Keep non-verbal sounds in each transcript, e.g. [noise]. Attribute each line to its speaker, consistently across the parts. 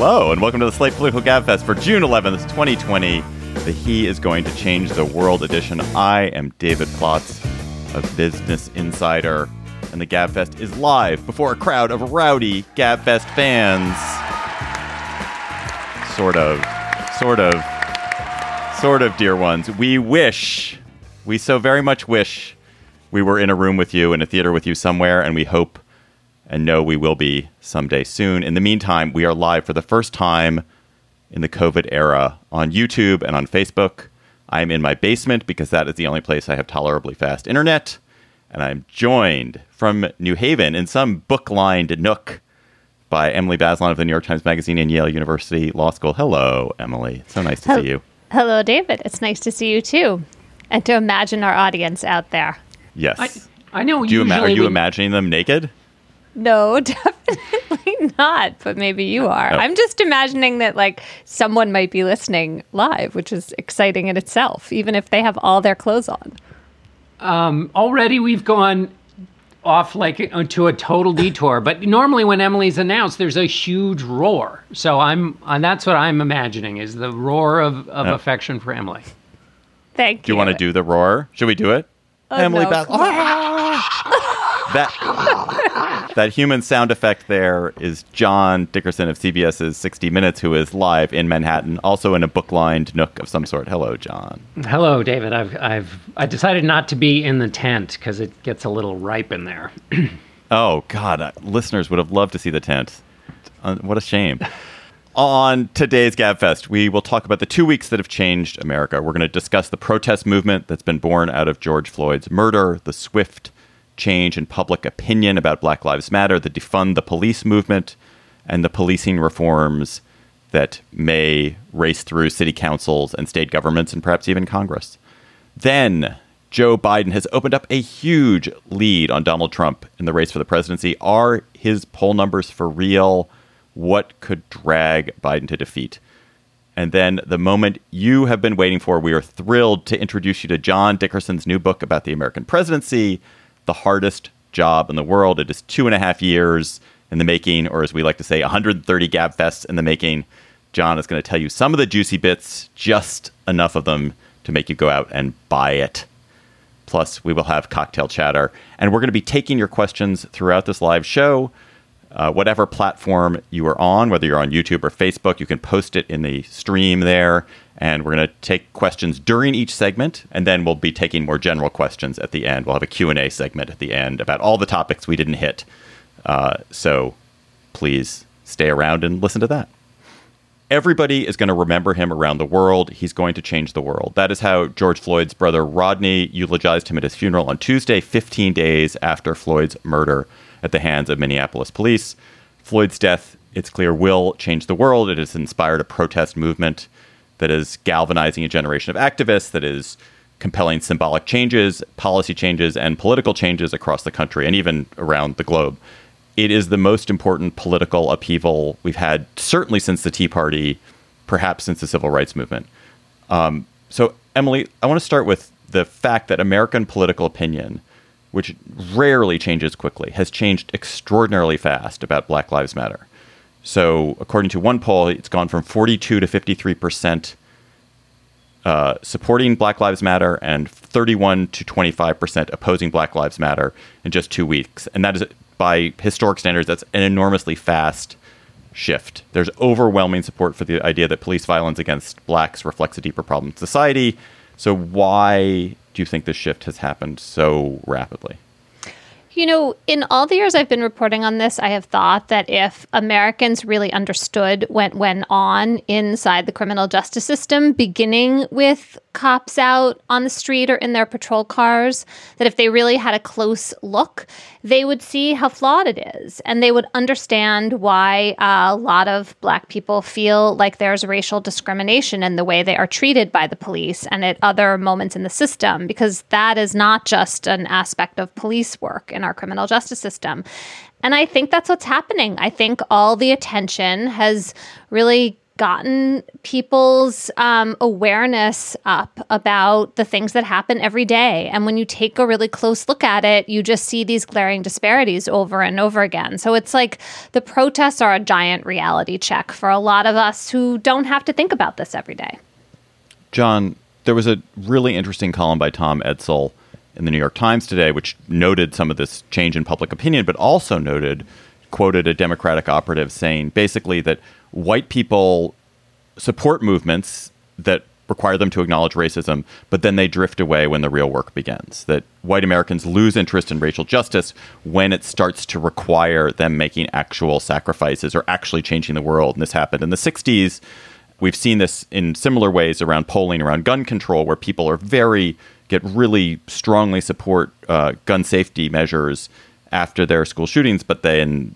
Speaker 1: Hello, and welcome to the Slate Political Gabfest for June 11th, 2020. The He is Going to Change the World edition. I am David Plotz, a business insider, and the Gabfest is live before a crowd of rowdy Gabfest fans. Sort of, sort of, sort of, dear ones. We wish, we so very much wish we were in a room with you, in a theater with you somewhere, and we hope and know we will be someday soon. In the meantime, we are live for the first time in the COVID era on YouTube and on Facebook. I am in my basement because that is the only place I have tolerably fast internet. And I'm joined from New Haven in some book lined nook by Emily Bazelon of the New York Times Magazine and Yale University Law School. Hello, Emily. So nice to
Speaker 2: Hel-
Speaker 1: see you.
Speaker 2: Hello, David. It's nice to see you too. And to imagine our audience out there.
Speaker 1: Yes.
Speaker 3: I know.
Speaker 1: Do you ima- are you
Speaker 3: when-
Speaker 1: imagining them naked?
Speaker 2: No, [laughs] definitely not. But maybe you are.
Speaker 1: Oh.
Speaker 2: I'm just imagining that like someone might be listening live, which is exciting in itself, even if they have all their clothes on.
Speaker 3: um, already we've gone off like into a total [laughs] detour. But normally when Emily's announced, there's a huge roar. So I'm, and that's what I'm imagining is the roar of, of
Speaker 1: Oh.
Speaker 3: affection for Emily.
Speaker 2: Thank you.
Speaker 1: Do you
Speaker 2: you.
Speaker 1: want to do the roar? Should we do it? Emily
Speaker 2: no.
Speaker 1: Bas- [laughs] that that human sound effect there is John Dickerson of CBS's 60 Minutes, who is live in Manhattan, also in a book-lined nook of some sort. Hello, John.
Speaker 3: Hello, David. I've, I've, I decided not to be in the tent because it gets a little ripe in there. [clears throat]
Speaker 1: Oh God, uh, listeners would have loved to see the tent. Uh, what a shame. On today's Gabfest, we will talk about the two weeks that have changed America. We're going to discuss the protest movement that's been born out of George Floyd's murder, the swift change in public opinion about Black Lives Matter, the defund the police movement, and the policing reforms that may race through city councils and state governments and perhaps even Congress. Then Joe Biden has opened up a huge lead on Donald Trump in the race for the presidency. Are his poll numbers for real? What could drag Biden to defeat? And then the moment you have been waiting for, we are thrilled to introduce you to John Dickerson's new book about the American presidency, The Hardest Job in the World. It is two and a half years in the making, or as we like to say, 130 Gab Fests in the making. John is going to tell you some of the juicy bits, just enough of them to make you go out and buy it. Plus, we will have cocktail chatter. And we're going to be taking your questions throughout this live show. Uh, whatever platform you are on, whether you're on YouTube or Facebook, you can post it in the stream there. And we're going to take questions during each segment, and then we'll be taking more general questions at the end. We'll have a Q&A segment at the end about all the topics we didn't hit. Uh, so please stay around and listen to that everybody is going to remember him around the world. He's going to change the world. That is how George Floyd's brother Rodney eulogized him at his funeral on Tuesday, 15 days after Floyd's murder at the hands of Minneapolis police. Floyd's death, it's clear, will change the world. It has inspired a protest movement that is galvanizing a generation of activists, that is compelling symbolic changes, policy changes, and political changes across the country and even around the globe it is the most important political upheaval we've had, certainly since the Tea Party, perhaps since the Civil Rights Movement. Um, so, Emily, I want to start with the fact that American political opinion, which rarely changes quickly, has changed extraordinarily fast about Black Lives Matter. So, according to one poll, it's gone from 42 to 53 percent uh, supporting Black Lives Matter and 31 to 25 percent opposing Black Lives Matter in just two weeks, and that is by historic standards that's an enormously fast shift. There's overwhelming support for the idea that police violence against blacks reflects a deeper problem in society. So why do you think this shift has happened so rapidly?
Speaker 2: You know, in all the years I've been reporting on this, I have thought that if Americans really understood what went on inside the criminal justice system, beginning with cops out on the street or in their patrol cars, that if they really had a close look, they would see how flawed it is. And they would understand why uh, a lot of Black people feel like there's racial discrimination in the way they are treated by the police and at other moments in the system, because that is not just an aspect of police work in our criminal justice system. And I think that's what's happening. I think all the attention has really gotten people's um, awareness up about the things that happen every day. And when you take a really close look at it, you just see these glaring disparities over and over again. So it's like the protests are a giant reality check for a lot of us who don't have to think about this every day.
Speaker 1: John, there was a really interesting column by Tom Edsall in the New York Times today, which noted some of this change in public opinion, but also noted, quoted a Democratic operative saying basically that white people support movements that require them to acknowledge racism, but then they drift away when the real work begins. That white Americans lose interest in racial justice when it starts to require them making actual sacrifices or actually changing the world. And this happened in the 60s. We've seen this in similar ways around polling, around gun control, where people are very, get really strongly support uh, gun safety measures after their school shootings, but then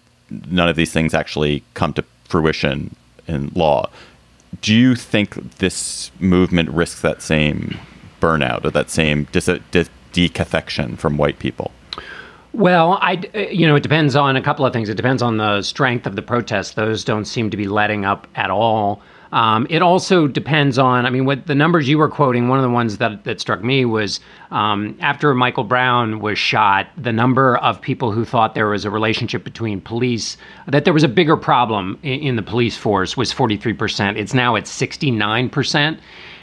Speaker 1: none of these things actually come to fruition in law. Do you think this movement risks that same burnout or that same dis- dis- from white people?
Speaker 3: Well, I, uh, you know, it depends on a couple of things. It depends on the strength of the protests. Those don't seem to be letting up at all. Um, it also depends on, I mean, what the numbers you were quoting, one of the ones that, that struck me was um, after Michael Brown was shot, the number of people who thought there was a relationship between police, that there was a bigger problem in, in the police force was 43%. It's now at 69%.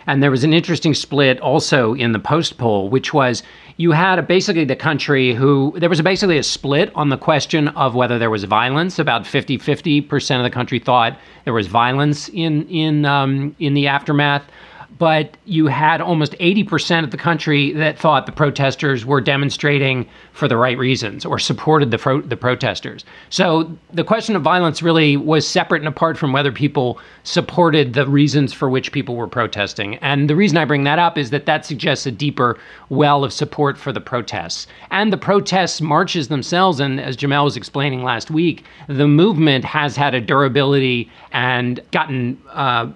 Speaker 3: And there was an interesting split also in the post poll, which was you had a, basically the country who there was a, basically a split on the question of whether there was violence. About 50 50% of the country thought there was violence in, in, um, in the aftermath but you had almost 80% of the country that thought the protesters were demonstrating for the right reasons or supported the, the protesters. So the question of violence really was separate and apart from whether people supported the reasons for which people were protesting. And the reason I bring that up is that that suggests a deeper well of support for the protests. And the protests marches themselves, and as Jamelle was explaining last week, the movement has had a durability and gotten uh,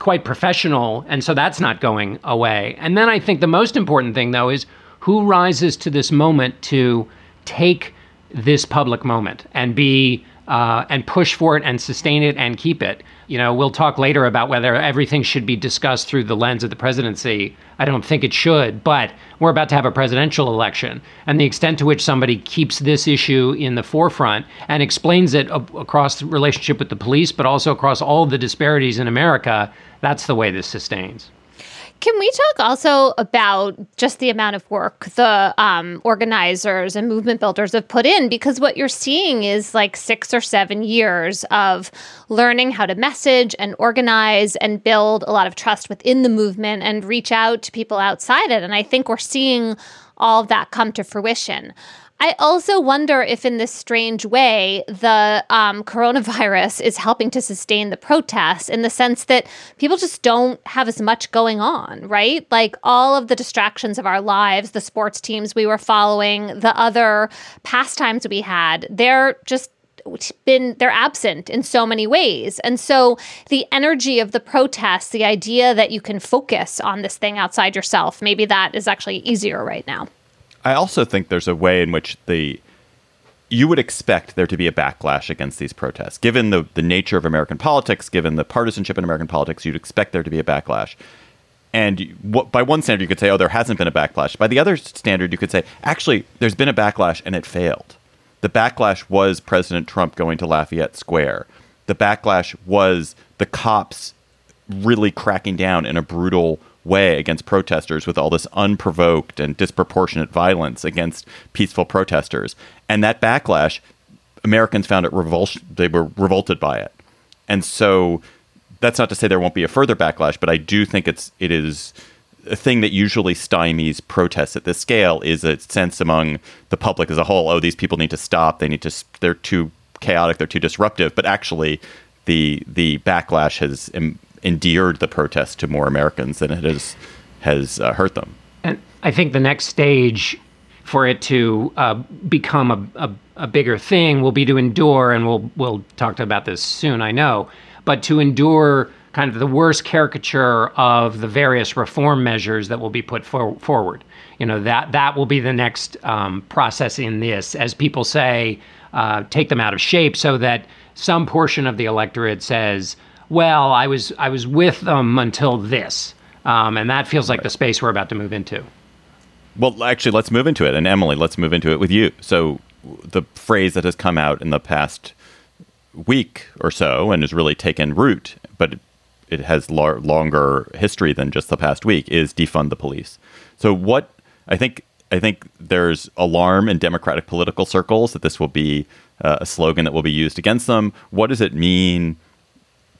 Speaker 3: quite professional, and so that's not going away. And then I think the most important thing, though, is who rises to this moment to take this public moment and be uh, and push for it and sustain it and keep it. You know, we'll talk later about whether everything should be discussed through the lens of the presidency. I don't think it should, but we're about to have a presidential election. And the extent to which somebody keeps this issue in the forefront and explains it across the relationship with the police, but also across all the disparities in America, that's the way this sustains.
Speaker 2: Can we talk also about just the amount of work the um, organizers and movement builders have put in? Because what you're seeing is like six or seven years of learning how to message and organize and build a lot of trust within the movement and reach out to people outside it. And I think we're seeing all of that come to fruition. I also wonder if, in this strange way, the um, coronavirus is helping to sustain the protests in the sense that people just don't have as much going on, right? Like all of the distractions of our lives, the sports teams we were following, the other pastimes we had, they're just been they're absent in so many ways and so the energy of the protests the idea that you can focus on this thing outside yourself maybe that is actually easier right now
Speaker 1: I also think there's a way in which the you would expect there to be a backlash against these protests. Given the, the nature of American politics, given the partisanship in American politics, you'd expect there to be a backlash. And what, by one standard, you could say, oh, there hasn't been a backlash. By the other standard, you could say, actually, there's been a backlash and it failed. The backlash was President Trump going to Lafayette Square. The backlash was the cops really cracking down in a brutal way against protesters with all this unprovoked and disproportionate violence against peaceful protesters. And that backlash, Americans found it revulsion. They were revolted by it. And so that's not to say there won't be a further backlash, but I do think it's it is a thing that usually stymies protests at this scale is a sense among the public as a whole. Oh, these people need to stop. They need to. They're too chaotic. They're too disruptive. But actually, the the backlash has endeared the protest to more Americans than it has has uh, hurt them.
Speaker 3: And I think the next stage for it to uh, become a, a, a bigger thing will be to endure, and we'll we'll talk about this soon. I know, but to endure kind of the worst caricature of the various reform measures that will be put for, forward. You know that that will be the next um, process in this, as people say, uh, take them out of shape, so that some portion of the electorate says, "Well, I was I was with them until this," um, and that feels like the space we're about to move into.
Speaker 1: Well, actually, let's move into it. And Emily, let's move into it with you. So, the phrase that has come out in the past week or so and has really taken root, but it has lar- longer history than just the past week, is defund the police. So, what I think I think there's alarm in Democratic political circles that this will be uh, a slogan that will be used against them. What does it mean,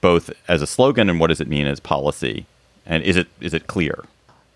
Speaker 1: both as a slogan and what does it mean as policy? And is it is it clear?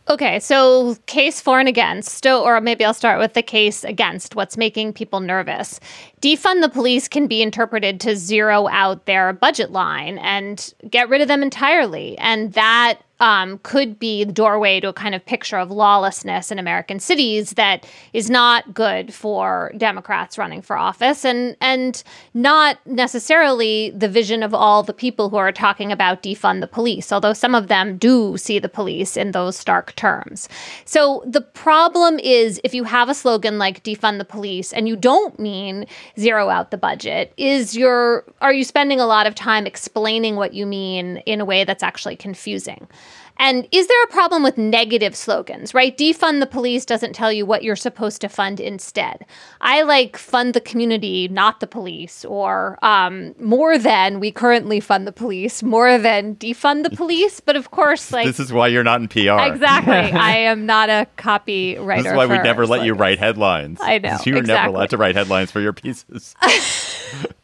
Speaker 2: Okay, so case for and against, or maybe I'll start with the case against what's making people nervous. Defund the police can be interpreted to zero out their budget line and get rid of them entirely. And that um, could be the doorway to a kind of picture of lawlessness in American cities that is not good for Democrats running for office and and not necessarily the vision of all the people who are talking about defund the police, although some of them do see the police in those stark terms. So the problem is if you have a slogan like defund the police and you don't mean zero out the budget, is your are you spending a lot of time explaining what you mean in a way that's actually confusing? And is there a problem with negative slogans, right? Defund the police doesn't tell you what you're supposed to fund instead. I like fund the community, not the police, or um, more than we currently fund the police, more than defund the police. But of course, like.
Speaker 1: This is why you're not in PR.
Speaker 2: Exactly. [laughs] I am not a copywriter.
Speaker 1: This is why we never let
Speaker 2: slogans.
Speaker 1: you write headlines.
Speaker 2: I know, [laughs]
Speaker 1: You're never allowed to write headlines for your pieces. [laughs]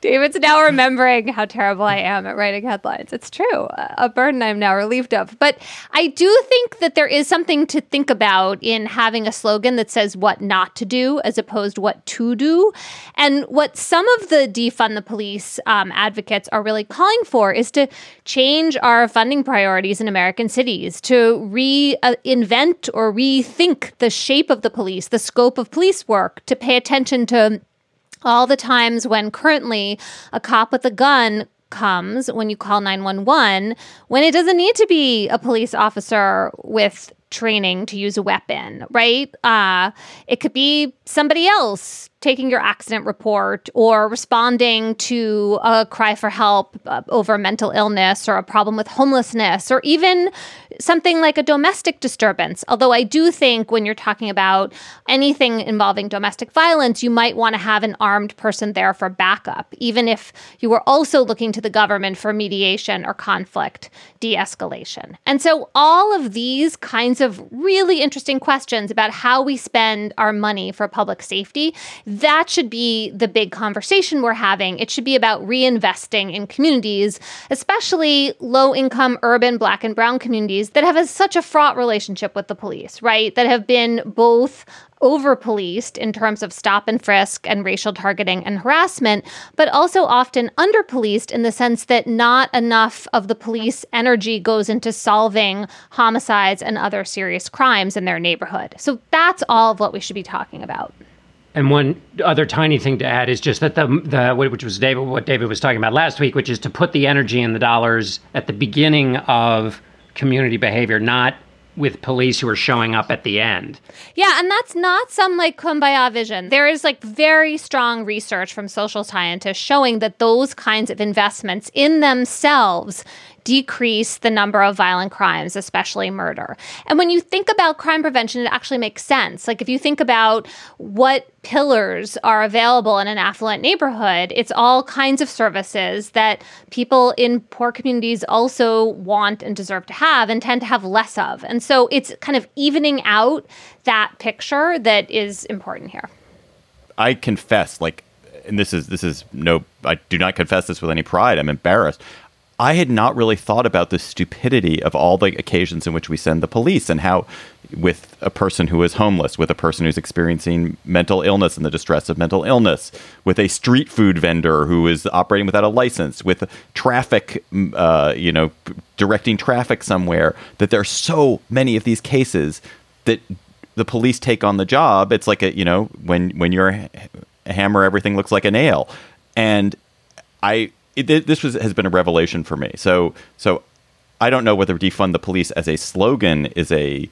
Speaker 2: David's now remembering how terrible I am at writing headlines. It's true, a burden I'm now relieved of. But I do think that there is something to think about in having a slogan that says what not to do as opposed what to do. And what some of the defund the police um, advocates are really calling for is to change our funding priorities in American cities, to reinvent or rethink the shape of the police, the scope of police work, to pay attention to all the times when currently a cop with a gun comes when you call 911 when it doesn't need to be a police officer with training to use a weapon, right? Uh, it could be somebody else taking your accident report or responding to a cry for help uh, over mental illness or a problem with homelessness or even something like a domestic disturbance. Although I do think when you're talking about anything involving domestic violence, you might want to have an armed person there for backup, even if you were also looking to the government for mediation or conflict de escalation. And so all of these kinds of really interesting questions about how we spend our money for public safety that should be the big conversation we're having. It should be about reinvesting in communities, especially low income urban black and brown communities that have a, such a fraught relationship with the police, right? That have been both over policed in terms of stop and frisk and racial targeting and harassment, but also often under policed in the sense that not enough of the police energy goes into solving homicides and other serious crimes in their neighborhood. So that's all of what we should be talking about.
Speaker 3: And one other tiny thing to add is just that the the which was David what David was talking about last week, which is to put the energy and the dollars at the beginning of community behavior, not with police who are showing up at the end.
Speaker 2: Yeah, and that's not some like kumbaya vision. There is like very strong research from social scientists showing that those kinds of investments in themselves decrease the number of violent crimes, especially murder. And when you think about crime prevention, it actually makes sense. Like if you think about what pillars are available in an affluent neighborhood, it's all kinds of services that people in poor communities also want and deserve to have and tend to have less of. And so it's kind of evening out that picture that is important here.
Speaker 1: I confess, like, and this is this is no, I do not confess this with any pride. I'm embarrassed. I had not really thought about the stupidity of all the occasions in which we send the police and how, with a person who is homeless, with a person who's experiencing mental illness and the distress of mental illness, with a street food vendor who is operating without a license, with traffic, uh, you know, directing traffic somewhere, that there are so many of these cases that the police take on the job. It's like a, you know, when when you're a hammer, everything looks like a nail, and I it, this was has been a revelation for me. So so I don't know whether defund the police as a slogan is a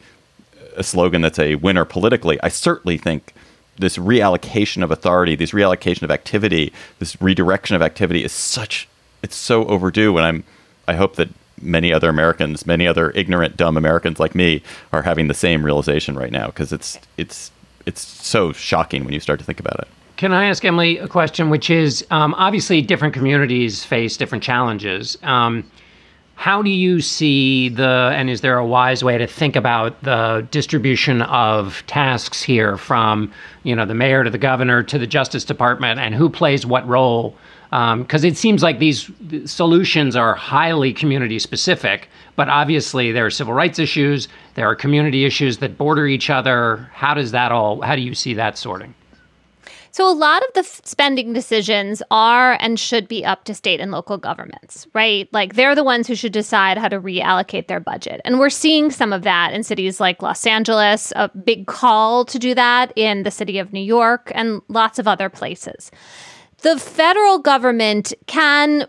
Speaker 1: a slogan that's a winner politically. I certainly think this reallocation of authority, this reallocation of activity, this redirection of activity is such it's so overdue and I'm I hope that many other Americans, many other ignorant dumb Americans like me are having the same realization right now because it's it's it's so shocking when you start to think about it.
Speaker 3: Can I ask Emily a question, which is um, obviously different communities face different challenges. Um, how do you see the, and is there a wise way to think about the distribution of tasks here from, you know, the mayor to the governor to the Justice Department and who plays what role? Because um, it seems like these solutions are highly community specific, but obviously there are civil rights issues, there are community issues that border each other. How does that all, how do you see that sorting?
Speaker 2: So, a lot of the f- spending decisions are and should be up to state and local governments, right? Like they're the ones who should decide how to reallocate their budget. And we're seeing some of that in cities like Los Angeles, a big call to do that in the city of New York, and lots of other places. The federal government can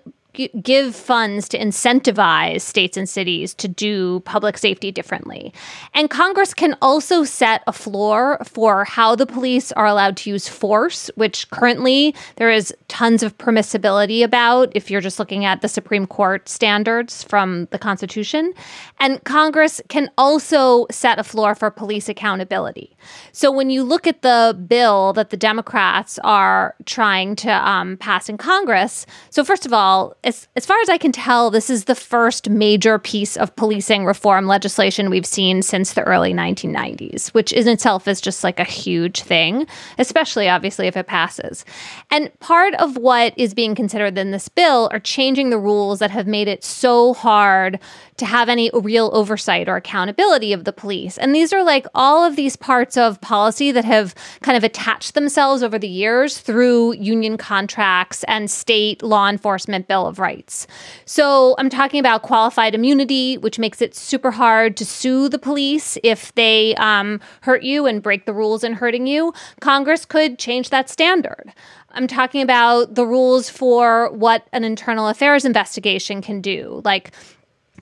Speaker 2: give funds to incentivize states and cities to do public safety differently. And Congress can also set a floor for how the police are allowed to use force, which currently there is tons of permissibility about if you're just looking at the Supreme Court standards from the Constitution. And Congress can also set a floor for police accountability. So when you look at the bill that the Democrats are trying to um, pass in Congress, so first of all, as, as far as I can tell, this is the first major piece of policing reform legislation we've seen since the early 1990s, which in itself is just like a huge thing, especially obviously if it passes. And part of what is being considered in this bill are changing the rules that have made it so hard to have any real oversight or accountability of the police. And these are like all of these parts of policy that have kind of attached themselves over the years through union contracts and state law enforcement bill of rights. So I'm talking about qualified immunity, which makes it super hard to sue the police if they um, hurt you and break the rules in hurting you. Congress could change that standard. I'm talking about the rules for what an internal affairs investigation can do. Like,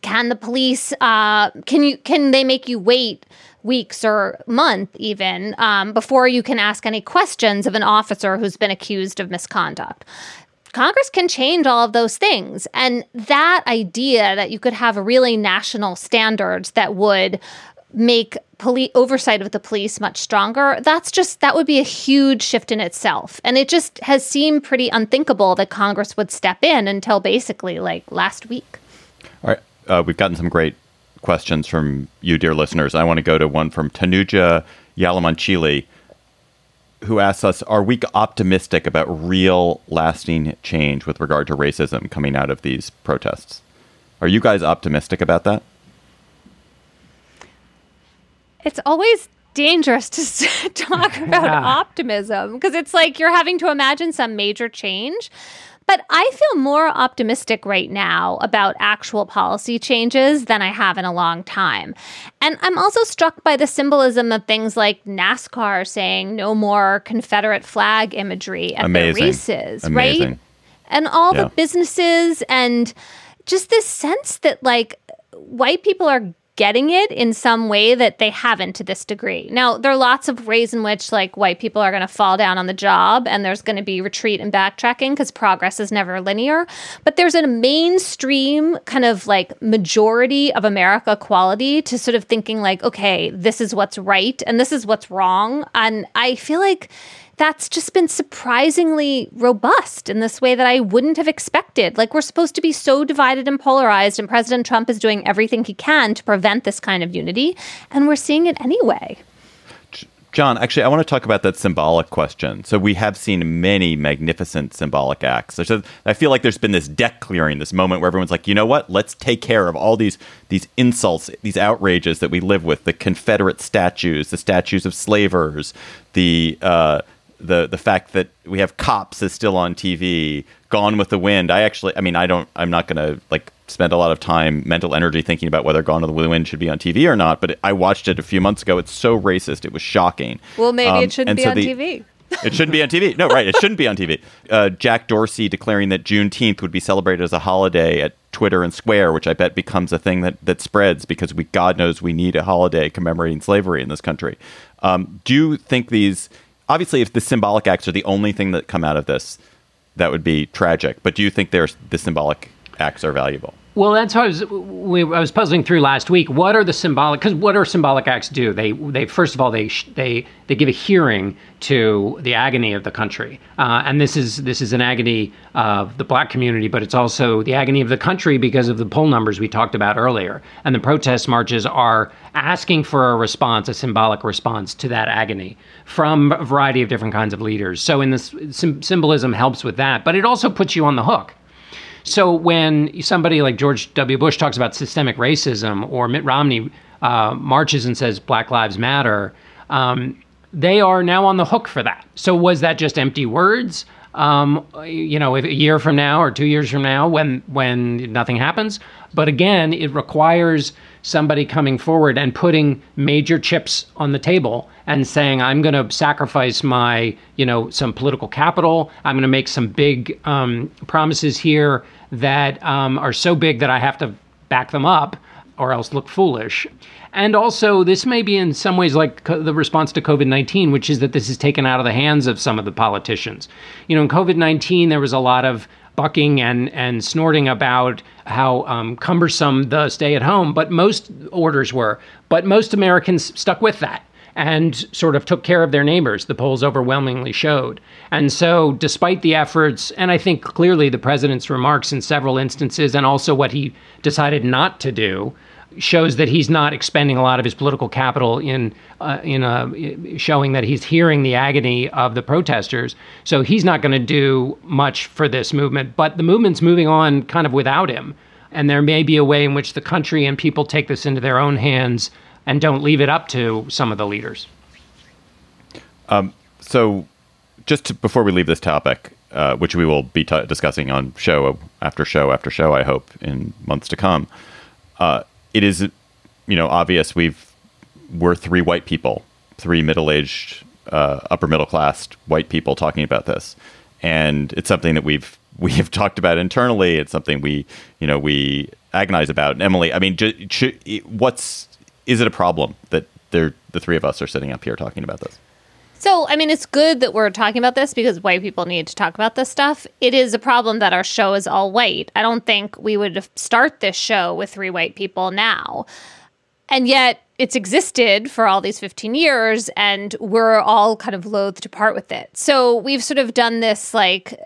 Speaker 2: can the police uh, can you can they make you wait weeks or month even um, before you can ask any questions of an officer who's been accused of misconduct Congress can change all of those things. And that idea that you could have really national standards that would make police oversight of the police much stronger that's just that would be a huge shift in itself. And it just has seemed pretty unthinkable that congress would step in until basically like last week.
Speaker 1: All right uh, we've gotten some great questions from you dear listeners. I want to go to one from tanuja yalamanchili who asks us Are we optimistic about real lasting change with regard to racism coming out of these protests? Are you guys optimistic about that?
Speaker 2: It's always dangerous to [laughs] talk about yeah. optimism because it's like you're having to imagine some major change. But I feel more optimistic right now about actual policy changes than I have in a long time. And I'm also struck by the symbolism of things like NASCAR saying no more Confederate flag imagery at Amazing. the races, Amazing. right? And all yeah. the businesses and just this sense that like white people are getting it in some way that they haven't to this degree. Now, there are lots of ways in which like white people are going to fall down on the job and there's going to be retreat and backtracking because progress is never linear. But there's a mainstream kind of like majority of America quality to sort of thinking like, okay, this is what's right and this is what's wrong. And I feel like that's just been surprisingly robust in this way that I wouldn't have expected. Like, we're supposed to be so divided and polarized, and President Trump is doing everything he can to prevent this kind of unity, and we're seeing it anyway.
Speaker 1: John, actually, I want to talk about that symbolic question. So we have seen many magnificent symbolic acts. A, I feel like there's been this deck clearing, this moment where everyone's like, you know what? Let's take care of all these these insults, these outrages that we live with. The Confederate statues, the statues of slavers, the uh, the the fact that we have cops is still on TV, Gone with the Wind. I actually, I mean, I don't, I'm not going to like spend a lot of time, mental energy thinking about whether Gone with the Wind should be on TV or not. But I watched it a few months ago. It's so racist. It was shocking.
Speaker 2: Well, maybe um, it shouldn't be so on the, TV. [laughs]
Speaker 1: it shouldn't be on TV. No, right. It shouldn't be on TV. [laughs] Uh, Jack Dorsey declaring that Juneteenth would be celebrated as a holiday at Twitter and Square, which I bet becomes a thing that, that spreads because we, God knows, we need a holiday commemorating slavery in this country. Um, do you think these obviously, if the symbolic acts are the only thing that come out of this, that would be tragic. But do you think there's the symbolic acts are valuable?
Speaker 3: Well, that's how I was. We, I was puzzling through last week. What are the symbolic? Because what are symbolic acts do? They, they first of all, they they they give a hearing to the agony of the country, uh, and this is this is an agony of the black community, but it's also the agony of the country because of the poll numbers we talked about earlier. And the protest marches are asking for a response, a symbolic response to that agony from a variety of different kinds of leaders. So, in this symbolism helps with that, but it also puts you on the hook so when somebody like George W. Bush talks about systemic racism, or Mitt Romney uh, marches and says Black Lives Matter, um, they are now on the hook for that. So was that just empty words? Um, you know, a year from now or two years from now, when when nothing happens. But again, it requires somebody coming forward and putting major chips on the table and saying, "I'm going to sacrifice my, you know, some political capital. I'm going to make some big um, promises here that um, are so big that I have to back them up or else look foolish. And also, this may be in some ways like co- the response to COVID 19, which is that this is taken out of the hands of some of the politicians. You know, in COVID 19, there was a lot of bucking and, and snorting about how um, cumbersome the stay at home, but most orders were. But most Americans stuck with that and sort of took care of their neighbors, the polls overwhelmingly showed. And so, despite the efforts, and I think clearly the president's remarks in several instances, and also what he decided not to do, shows that he's not expending a lot of his political capital in uh, in uh, showing that he's hearing the agony of the protesters. So he's not going to do much for this movement. But the movement's moving on kind of without him, and there may be a way in which the country and people take this into their own hands and don't leave it up to some of the leaders.
Speaker 1: Um, so, just to, before we leave this topic, uh, which we will be t- discussing on show after show after show, I hope in months to come, uh, it is, you know, obvious we've we're three white people, three middle-aged, uh, upper middle-class white people talking about this, and it's something that we've [laughs] we have talked about internally. It's something we, you know, we agonize about. And Emily, I mean, j- what's is it a problem that the three of us are sitting up here talking about this?
Speaker 2: So, I mean, it's good that we're talking about this because white people need to talk about this stuff. It is a problem that our show is all white. I don't think we would start this show with three white people now. And yet, it's existed for all these 15 years, and we're all kind of loath to part with it. So, we've sort of done this like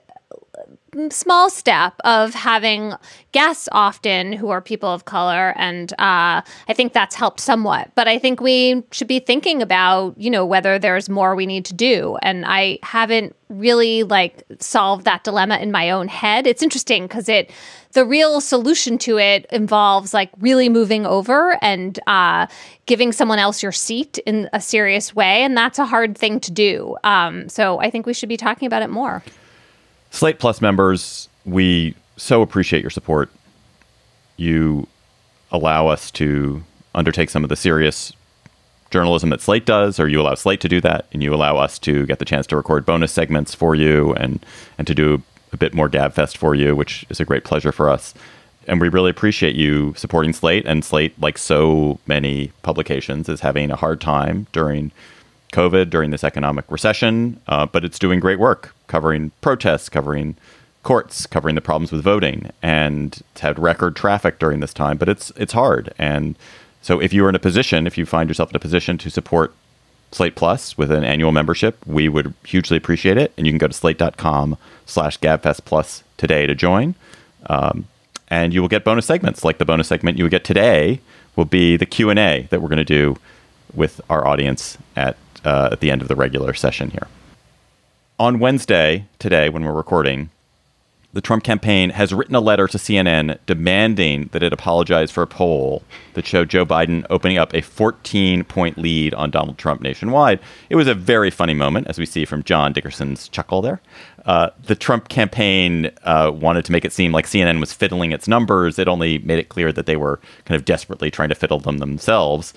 Speaker 2: small step of having guests often who are people of color and uh, i think that's helped somewhat. But i think we should be thinking about you know whether there's more we need to do. And i haven't really like solved that dilemma in my own head. It's interesting because it the real solution to it involves like really moving over and uh, giving someone else your seat in a serious way and that's a hard thing to do. Um, so i think we should be talking about it more
Speaker 1: Slate Plus members, we so appreciate your support. You allow us to undertake some of the serious journalism that Slate does, or you allow Slate to do that, and you allow us to get the chance to record bonus segments for you and and to do a bit more Gabfest for you, which is a great pleasure for us. and we really appreciate you supporting Slate. And Slate, like so many publications, is having a hard time during COVID, during this economic recession, uh, but it's doing great work covering protests, covering courts, covering the problems with voting, and it's had record traffic during this time. But it's it's hard, and so if you are in a position, if you find yourself in a position to support Slate Plus with an annual membership, we would hugely appreciate it. And you can go to slate.com slash today to join. Um, and you will get bonus segments like the bonus segment you would get today will be the q&a that we're going to do with our audience at, uh, at the end of the regular session here on wednesday today when we're recording the Trump campaign has written a letter to CNN demanding that it apologize for a poll that showed Joe Biden opening up a 14 point lead on Donald Trump nationwide. It was a very funny moment, as we see from John Dickerson's chuckle there. Uh, the Trump campaign uh, wanted to make it seem like CNN was fiddling its numbers. It only made it clear that they were kind of desperately trying to fiddle them themselves.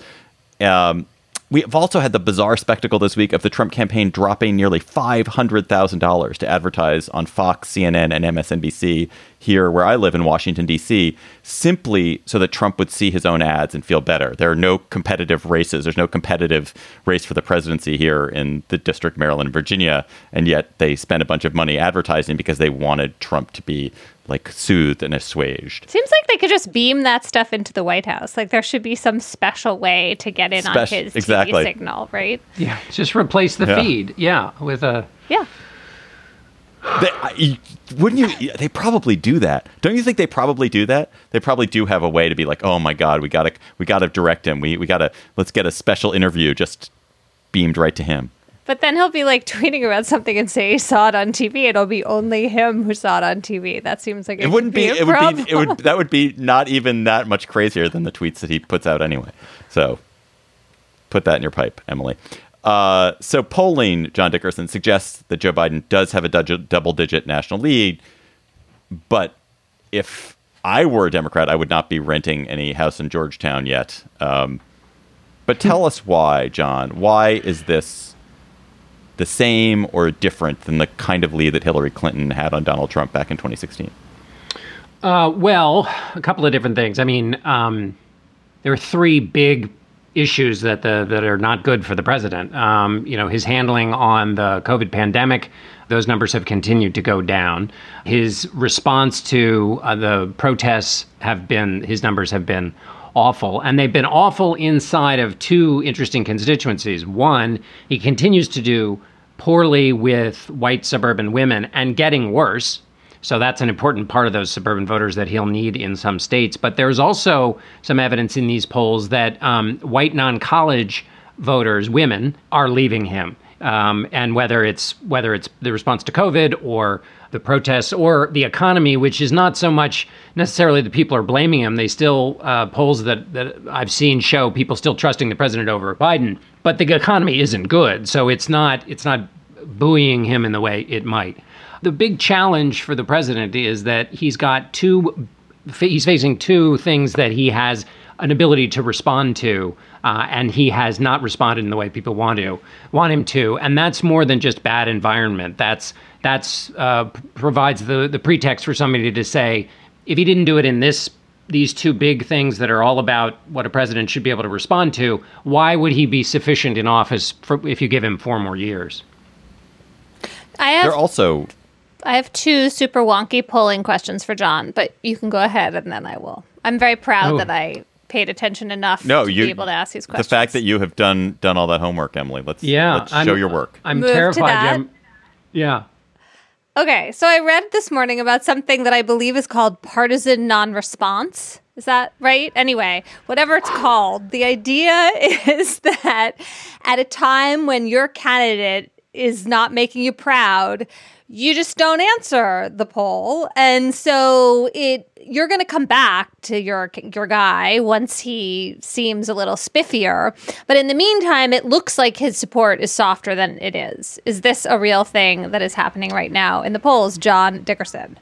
Speaker 1: Um, We've also had the bizarre spectacle this week of the Trump campaign dropping nearly $500,000 to advertise on Fox, CNN, and MSNBC here where I live in Washington, D.C., simply so that Trump would see his own ads and feel better. There are no competitive races. There's no competitive race for the presidency here in the District, Maryland, and Virginia. And yet they spent a bunch of money advertising because they wanted Trump to be like soothed and assuaged.
Speaker 2: Seems like they could just beam that stuff into the White House. Like there should be some special way to get in on his
Speaker 1: exactly.
Speaker 2: TV signal, right?
Speaker 3: Yeah, just replace the
Speaker 1: Yeah.
Speaker 3: feed. Yeah, with a
Speaker 2: Yeah.
Speaker 1: They, I, wouldn't you? They probably do that. Don't you think they probably do that? They probably do have a way to be like, oh my god, we gotta we gotta direct him. We we gotta let's get a special interview just beamed right to him.
Speaker 2: But then he'll be like [laughs] tweeting about something and say he saw it on TV. It'll be only him who saw it on TV. That seems like it,
Speaker 1: It wouldn't be.
Speaker 2: a
Speaker 1: It would be. It would. That would be not even that much crazier than the tweets that he puts out anyway. So, put that in your pipe, Emily. Uh, so polling, John Dickerson suggests that Joe Biden does have a double-digit national lead, but if I were a Democrat, I would not be renting any house in Georgetown yet. Um, but tell us why, John. Why is this the same or different than the kind of lead that Hillary Clinton had on Donald Trump back in 2016?
Speaker 3: Uh, well, a couple of different things. I mean, um, there are three big issues that the that are not good for the president. Um, you know, his handling on the COVID pandemic; those numbers have continued to go down. His response to uh, the protests have been his numbers have been awful, and they've been awful inside of two interesting constituencies. One, he continues to do poorly with white suburban women and getting worse. So that's an important part of those suburban voters that he'll need in some states. But there's also some evidence in these polls that um, white non-college voters, women, are leaving him. Um, and whether it's whether it's the response to COVID or the protests or the economy, which is not so much necessarily the people are blaming him. They still uh, polls that that I've seen show people still trusting the president over Biden, but the economy isn't good. So it's not it's not buoying him in the way it might. The big challenge for the president is that he's got two, he's facing two things that he has an ability to respond to, uh, and he has not responded in the way people want to want him to, and that's more than just bad environment. That's that's uh, provides the the pretext for somebody to say if he didn't do it in this these two big things that are all about what a president should be able to respond to, why would he be sufficient in office for, if you give him four more years?
Speaker 2: I have
Speaker 1: They're also
Speaker 2: I have two super wonky polling questions for John, but you can go ahead and then I will. I'm very proud
Speaker 3: Oh.
Speaker 2: that I paid attention enough
Speaker 1: no
Speaker 2: to
Speaker 1: you
Speaker 2: be able to ask these questions.
Speaker 1: The fact that you have done done all that homework, Emily. Let's
Speaker 3: Yeah,
Speaker 1: let's
Speaker 3: I'm-
Speaker 1: show your work.
Speaker 3: I'm
Speaker 2: Move to
Speaker 3: terrified.
Speaker 2: that.
Speaker 3: Yeah.
Speaker 2: Okay, so I read this morning about something that I believe is called partisan non response. Is that right? Anyway, whatever it's called, the idea [laughs] is that at a time when your candidate is not making you proud, you just don't answer the poll. And so it you're going to come back to your your guy once he seems a little spiffier. But in the meantime, it looks like his support is softer than it is. Is this a real thing that is happening right now in the polls, John Dickerson?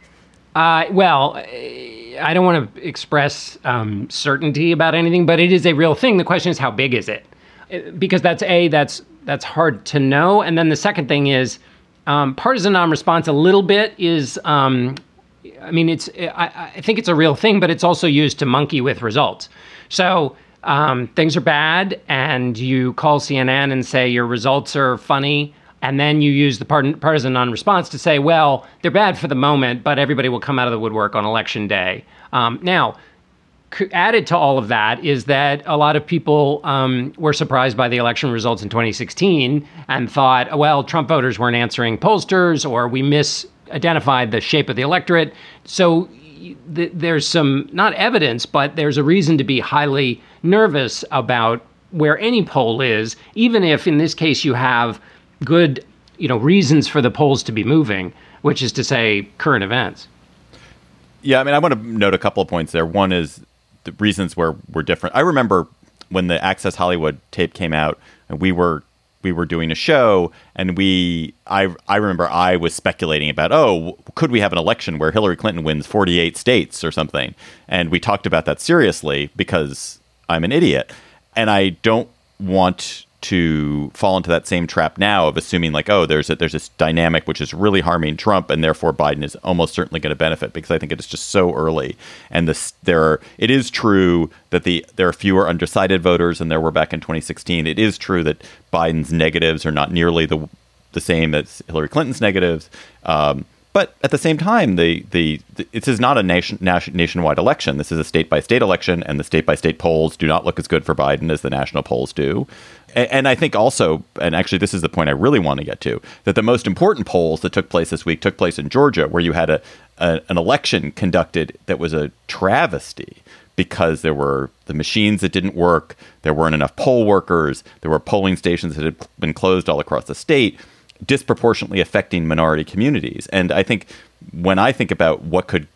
Speaker 3: Uh, well, I don't want to express um, certainty about anything, but it is a real thing. The question is, how big is it? Uh, Because that's a that's that's hard to know. And then the second thing is um, partisan non-response. A little bit is um, I mean, it's I, I think it's a real thing, but it's also used to monkey with results. So um, things are bad, and you call CNN and say your results are funny, and then you use the partisan non-response to say, well, they're bad for the moment, but everybody will come out of the woodwork on election day. Um, now added to all of that is that a lot of people um, were surprised by the election results in 2016 and thought, well, Trump voters weren't answering pollsters or we misidentified the shape of the electorate. So th- there's some, not evidence, but there's a reason to be highly nervous about where any poll is, even if in this case you have good you know, reasons for the polls to be moving, which is to say current events.
Speaker 1: Yeah, I mean, I want to note a couple of points there. One is the reasons were were different. I remember when the Access Hollywood tape came out, and we were we were doing a show, and we I I remember I was speculating about oh could we have an election where Hillary Clinton wins 48 states or something, and we talked about that seriously because I'm an idiot, and I don't want to fall into that same trap now of assuming like oh there's a, there's this dynamic which is really harming Trump and therefore Biden is almost certainly going to benefit because I think it is just so early. And this there are it is true that the there are fewer undecided voters than there were back in 2016 it is true that Biden's negatives are not nearly the the same as Hillary Clinton's negatives. Um, but at the same time, the, the, the this is not a nation, nation, nationwide election. This is a state by state election, and the state by state polls do not look as good for Biden as the national polls do. And, and I think also, and actually, this is the point I really want to get to, that the most important polls that took place this week took place in Georgia, where you had a, a an election conducted that was a travesty because there were the machines that didn't work, there weren't enough poll workers, there were polling stations that had been closed all across the state disproportionately affecting minority communities. And I think when I think about what could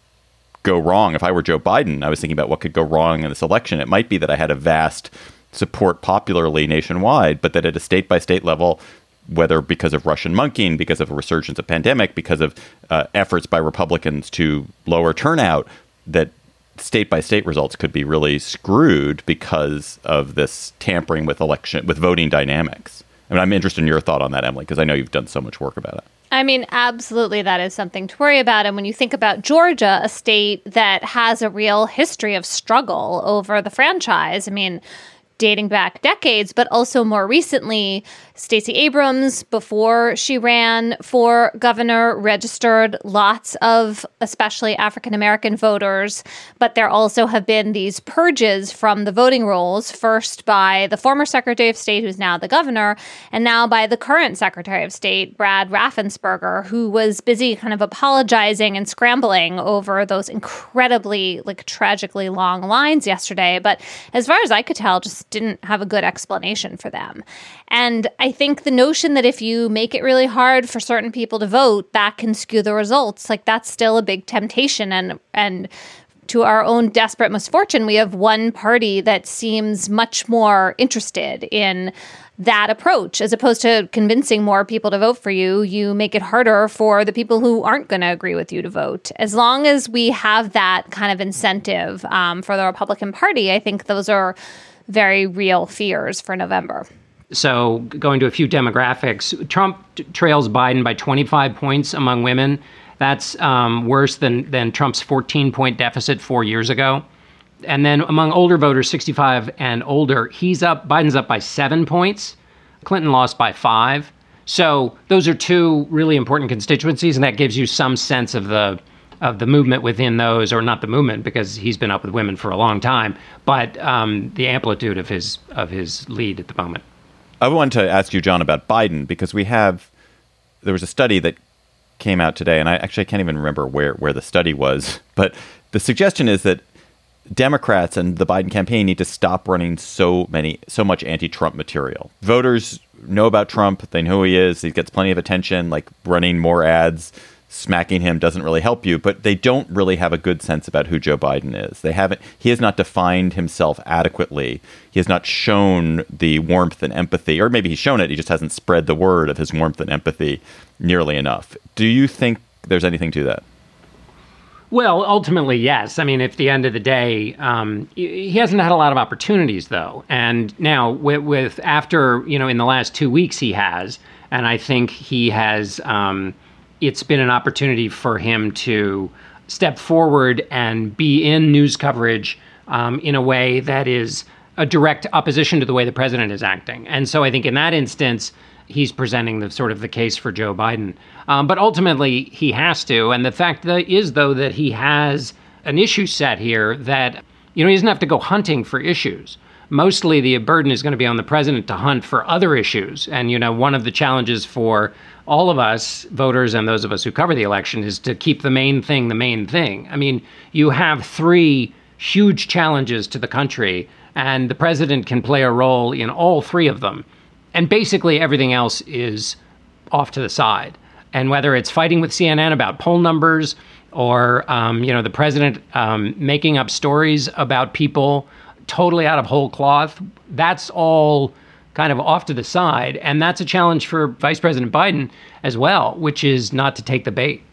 Speaker 1: go wrong, if I were Joe Biden, I was thinking about what could go wrong in this election. It might be that I had a vast support popularly nationwide, but that at a state by state level, whether because of Russian monkeying, because of a resurgence of pandemic, because of uh, efforts by Republicans to lower turnout, that state by state results could be really screwed because of this tampering with election with voting dynamics. I mean, I'm interested in your thought on that, Emily, because I know you've done so much work about it.
Speaker 2: I mean, absolutely, that is something to worry about. And when you think about Georgia, a state that has a real history of struggle over the franchise, I mean, dating back decades, but also more recently, Stacey Abrams, before she ran for governor, registered lots of especially African American voters. But there also have been these purges from the voting rolls, first by the former Secretary of State, who's now the governor, and now by the current Secretary of State, Brad Raffensperger, who was busy kind of apologizing and scrambling over those incredibly, like, tragically long lines yesterday. But as far as I could tell, just didn't have a good explanation for them. And I think the notion that if you make it really hard for certain people to vote, that can skew the results. Like that's still a big temptation and and to our own desperate misfortune, we have one party that seems much more interested in that approach as opposed to convincing more people to vote for you you make it harder for the people who aren't going to agree with you to vote as long as we have that kind of incentive um, for the republican party i think those are very real fears for november
Speaker 3: so, going to a few demographics, Trump t- trails Biden by 25 points among women. That's um, worse than, than Trump's 14 point deficit four years ago. And then among older voters, 65 and older, he's up, Biden's up by seven points. Clinton lost by five. So, those are two really important constituencies, and that gives you some sense of the of the movement within those, or not the movement, because he's been up with women for a long time, but um, the amplitude of his of his lead at the moment.
Speaker 1: I wanted to ask you, John, about Biden because we have there was a study that came out today, and I actually can't even remember where where the study was, [laughs] but the suggestion is that Democrats and the Biden campaign need to stop running so many so much anti-Trump material. Voters know about Trump; they know who he is. He gets plenty of attention. Like running more ads smacking him doesn't really help you, but they don't really have a good sense about who Joe Biden is. They haven't he has not defined himself adequately. He has not shown the warmth and empathy, or maybe he's shown it, he just hasn't spread the word of his warmth and empathy nearly enough. Do you think there's anything to that?
Speaker 3: Well, ultimately, yes. I mean, at the end of the day, um, he hasn't had a lot of opportunities, though. And now, with, with, after you know, in the last two weeks, he has, and I think he has. Um, it's been an opportunity for him to step forward and be in news coverage um, in a way that is a direct opposition to the way the president is acting. And so I think in that instance, he's presenting the sort of the case for Joe Biden. Um, but ultimately, he has to. And the fact that is, though, that he has an issue set here that you know he doesn't have to go hunting for issues. Mostly, the burden is going to be on the president to hunt for other issues. And you know, one of the challenges for all of us voters and those of us who cover the election is to keep the main thing the main thing. I mean, you have three huge challenges to the country, and the president can play a role in all three of them. And basically, everything else is off to the side. And whether it's fighting with CNN about poll numbers, or um, you know the president um, making up stories about people totally out of whole cloth, that's all kind of off to the side. And that's a challenge for Vice President Biden as well, which is not to take the bait.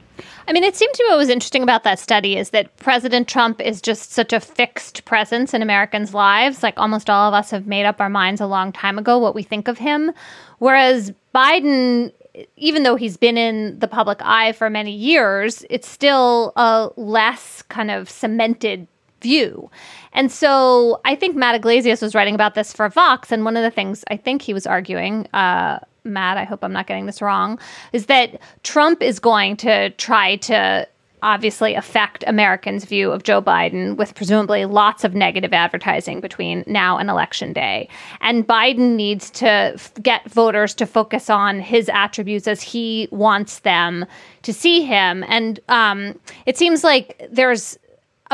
Speaker 2: I mean, it seemed to me what was interesting about that study is that President Trump is just such a fixed presence in Americans' lives. Like almost all of us have made up our minds a long time ago what we think of him. Whereas Biden, even though he's been in the public eye for many years, it's still a less kind of cemented view. And so I think Matt Yglesias was writing about this for Vox. And one of the things I think he was arguing, uh, Matt, I hope I'm not getting this wrong, is that Trump is going to try to obviously affect Americans' view of Joe Biden with presumably lots of negative advertising between now and election day. And Biden needs to f- get voters to focus on his attributes as he wants them to see him. And um, it seems like there's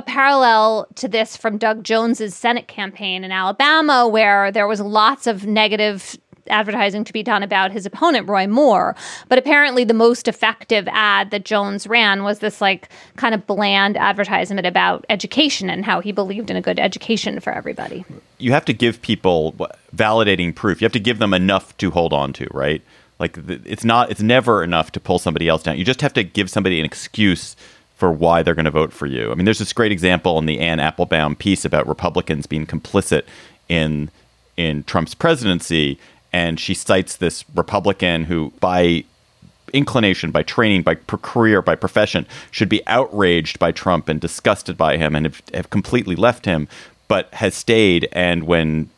Speaker 2: a parallel to this from Doug Jones's Senate campaign in Alabama, where there was lots of negative advertising to be done about his opponent, Roy Moore. But apparently, the most effective ad that Jones ran was this like kind of bland advertisement about education and how he believed in a good education for everybody.
Speaker 1: You have to give people validating proof. You have to give them enough to hold on to, right? Like it's not, it's never enough to pull somebody else down. You just have to give somebody an excuse for why they're going to vote for you. I mean, there's this great example in the Anne Applebaum piece about Republicans being complicit in in Trump's presidency, and she cites this Republican who, by inclination, by training, by career, by profession, should be outraged by Trump and disgusted by him and have, have completely left him, but has stayed. And when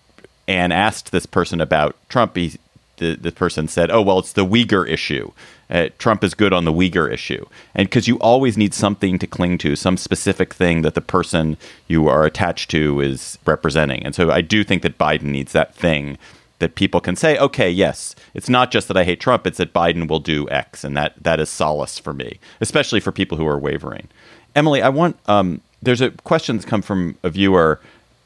Speaker 1: Anne asked this person about Trump, he, the, the person said, "Oh well, it's the Uyghur issue." Uh, Trump is good on the Uyghur issue. And because you always need something to cling to, some specific thing that the person you are attached to is representing. And so I do think that Biden needs that thing that people can say, okay, yes, it's not just that I hate Trump, it's that Biden will do X. And that, that is solace for me, especially for people who are wavering. Emily, I want, um, there's a question that's come from a viewer.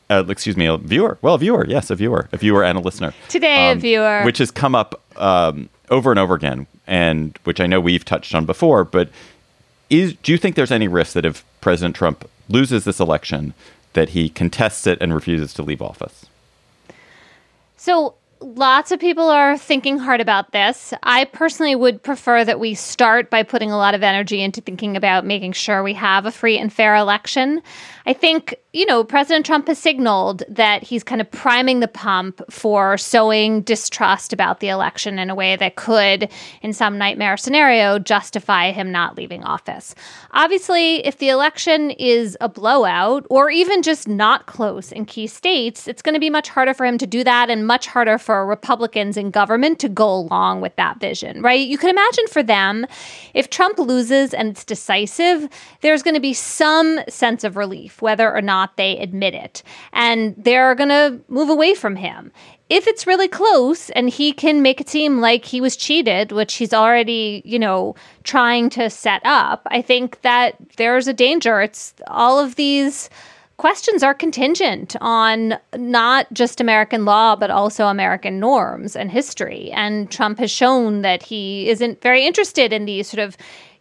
Speaker 1: Uh, excuse me, a viewer. Well, a viewer, yes, a viewer, a viewer and a listener.
Speaker 2: Today, um, a viewer.
Speaker 1: Which has come up um, over and over again, and which I know we've touched on before. But is do you think there's any risk that if President Trump loses this election, that he contests it and refuses to leave office?
Speaker 2: So lots of people are thinking hard about this. I personally would prefer that we start by putting a lot of energy into thinking about making sure we have a free and fair election. I think, you know, President Trump has signaled that he's kind of priming the pump for sowing distrust about the election in a way that could, in some nightmare scenario, justify him not leaving office. Obviously, if the election is a blowout or even just not close in key states, it's going to be much harder for him to do that and much harder for Republicans in government to go along with that vision, right? You can imagine for them, if Trump loses and it's decisive, there's going to be some sense of relief whether or not they admit it. And they're going to move away from him. If it's really close and he can make it seem like he was cheated, which he's already, you know, trying to set up, I think that there's a danger. It's all of these questions are contingent on not just American law, but also American norms and history. And Trump has shown that he isn't very interested in these sort of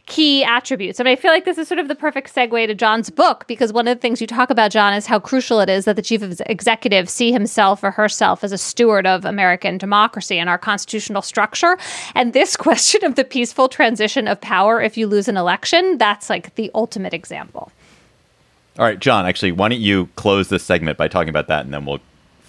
Speaker 2: key attributes. I mean, I feel like this is sort of the perfect segue to John's book because one of the things you talk about, John, is how crucial it is that the chief executive see himself or herself as a steward of American democracy and our constitutional structure. And this [laughs] question of the peaceful transition of power if you lose an election, that's like the ultimate example.
Speaker 1: All right, John, actually, why don't you close this segment by talking about that and then we'll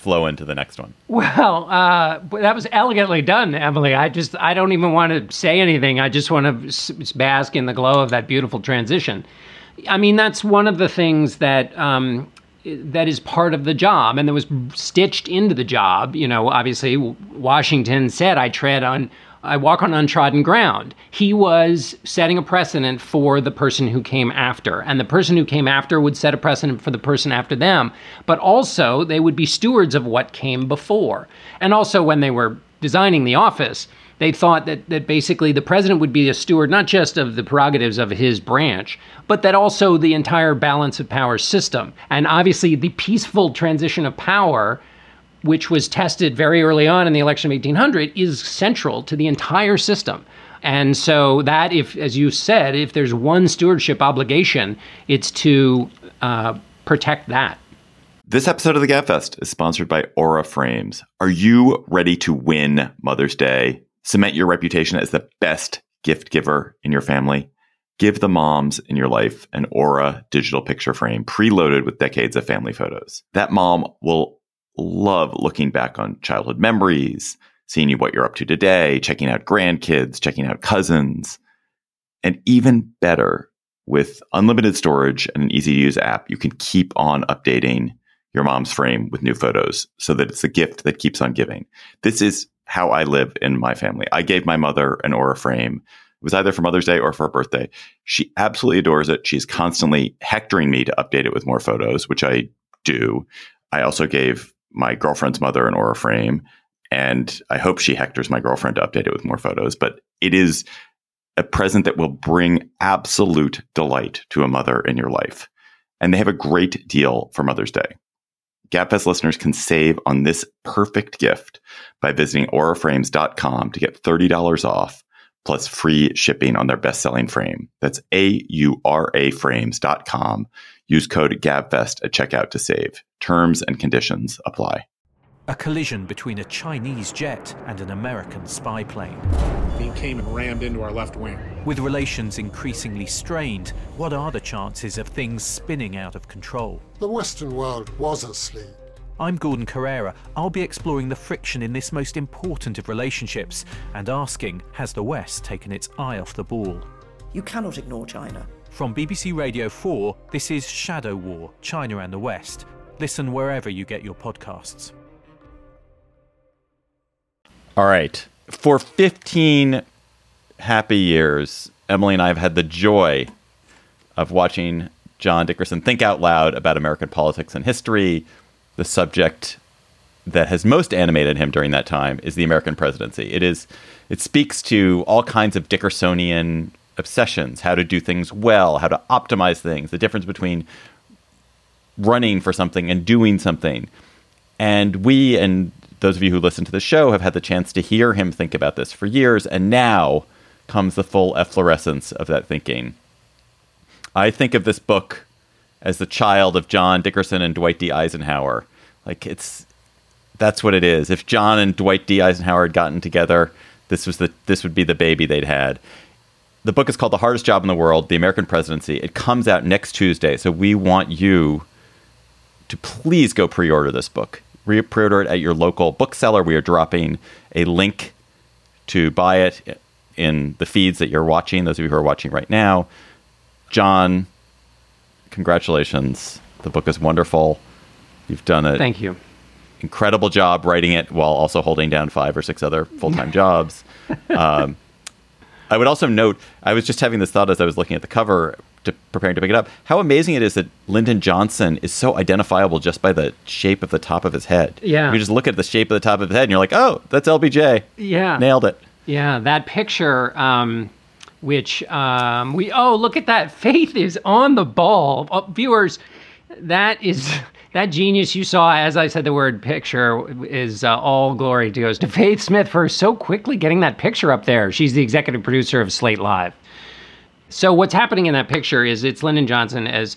Speaker 1: flow into the next one. [laughs]
Speaker 3: Well, uh, that was elegantly done, Emily. I just I don't even want to say anything. I just want to bask in the glow of that beautiful transition. I mean, that's one of the things that um, that is part of the job, and that was stitched into the job. You know, obviously, Washington said, "I tread on." I walk on untrodden ground. He was setting a precedent for the person who came after, and the person who came after would set a precedent for the person after them. But also, they would be stewards of what came before. And also, when they were designing the office, they thought that, that basically the president would be a steward not just of the prerogatives of his branch, but that also the entire balance of power system. And obviously, the peaceful transition of power, which was tested very early on in the election of 1800, is central to the entire system. And so, that, if, as you said, if there's one stewardship obligation, it's to uh, protect that.
Speaker 1: This episode of the Gabfest is sponsored by Aura Frames. Are you ready to win Mother's Day? Cement your reputation as the best gift giver in your family? Give the moms in your life an Aura digital picture frame preloaded with decades of family photos. That mom will love looking back on childhood memories, seeing you what you're up to today, checking out grandkids, checking out cousins. And even better, with unlimited storage and an easy to use app, you can keep on updating your mom's frame with new photos so that it's a gift that keeps on giving. This is how I live in my family. I gave my mother an Aura frame. It was either for Mother's Day or for her birthday. She absolutely adores it. She's constantly hectoring me to update it with more photos, which I do. I also gave my girlfriend's mother an Aura frame, and I hope she hectors my girlfriend to update it with more photos. But it is a present that will bring absolute delight to a mother in your life. And they have a great deal for Mother's Day. GabFest listeners can save on this perfect gift by visiting auraframes.com to get $30 off plus free shipping on their best-selling frame. That's A-U-R-A frames.com. Use code GABFEST at checkout to save. Terms and conditions apply.
Speaker 4: A collision between a Chinese jet and an American spy plane.
Speaker 5: He came and rammed into our left wing.
Speaker 4: With relations increasingly strained, what are the chances of things spinning out of control?
Speaker 6: The Western world was asleep.
Speaker 4: I'm Gordon Corera. I'll be exploring the friction in this most important of relationships and asking Has the West taken its eye off the ball?
Speaker 7: You cannot ignore China.
Speaker 4: From BBC Radio 4, this is Shadow War China and the West. Listen wherever you get your podcasts.
Speaker 1: All right. For 15 happy years, Emily and I have had the joy of watching John Dickerson think out loud about American politics and history. The subject that has most animated him during that time is the American presidency. It is it speaks to all kinds of Dickersonian obsessions, how to do things well, how to optimize things, the difference between running for something and doing something. And we and those of you who listen to the show have had the chance to hear him think about this for years, and now comes the full efflorescence of that thinking. I think of this book as the child of John Dickerson and Dwight D. Eisenhower. Like it's that's what it is. If John and Dwight D. Eisenhower had gotten together, this was the this would be the baby they'd had. The book is called The Hardest Job in the World: The American Presidency. It comes out next Tuesday, so we want you to please go pre-order this book pre-order it at your local bookseller. We are dropping a link to buy it in the feeds that you're watching. Those of you who are watching right now, John, congratulations! The book is wonderful. You've done it.
Speaker 3: thank you
Speaker 1: incredible job writing it while also holding down five or six other full-time [laughs] jobs. Um, I would also note, I was just having this thought as I was looking at the cover to preparing to pick it up. How amazing it is that Lyndon Johnson is so identifiable just by the shape of the top of his head.
Speaker 3: Yeah.
Speaker 1: You just look at the shape of the top of his head and you're like, oh, that's LBJ.
Speaker 3: Yeah.
Speaker 1: Nailed it.
Speaker 3: Yeah. That picture, um, which um, we, oh, look at that. [laughs] Faith is on the ball. Oh, viewers, that is. That genius you saw, as I said, the word picture is uh, all glory goes to Faith Smith for so quickly getting that picture up there. She's the executive producer of Slate Live. So what's happening in that picture is it's Lyndon Johnson as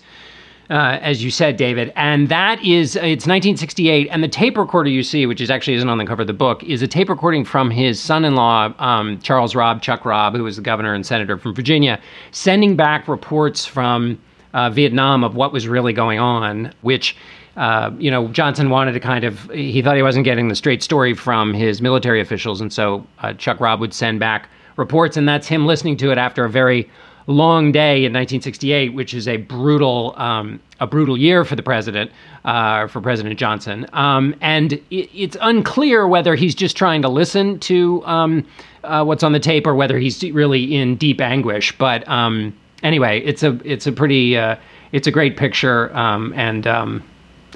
Speaker 3: uh, as you said, David, and that is it's 1968, and the tape recorder you see, which is actually isn't on the cover of the book, is a tape recording from his son-in-law, um, Charles Robb, Chuck Robb, who was the governor and senator from Virginia, sending back reports from uh, Vietnam of what was really going on, which. Uh, you know, Johnson wanted to kind of, he thought he wasn't getting the straight story from his military officials. And so uh, Chuck Robb would send back reports, and that's him listening to it after a very long day in 1968, which is a brutal um, a brutal year for the president, uh, for President Johnson. Um, and it, it's unclear whether he's just trying to listen to um, uh, what's on the tape or whether he's really in deep anguish. But um, anyway, it's a it's a pretty uh, it's a great picture, um, and um,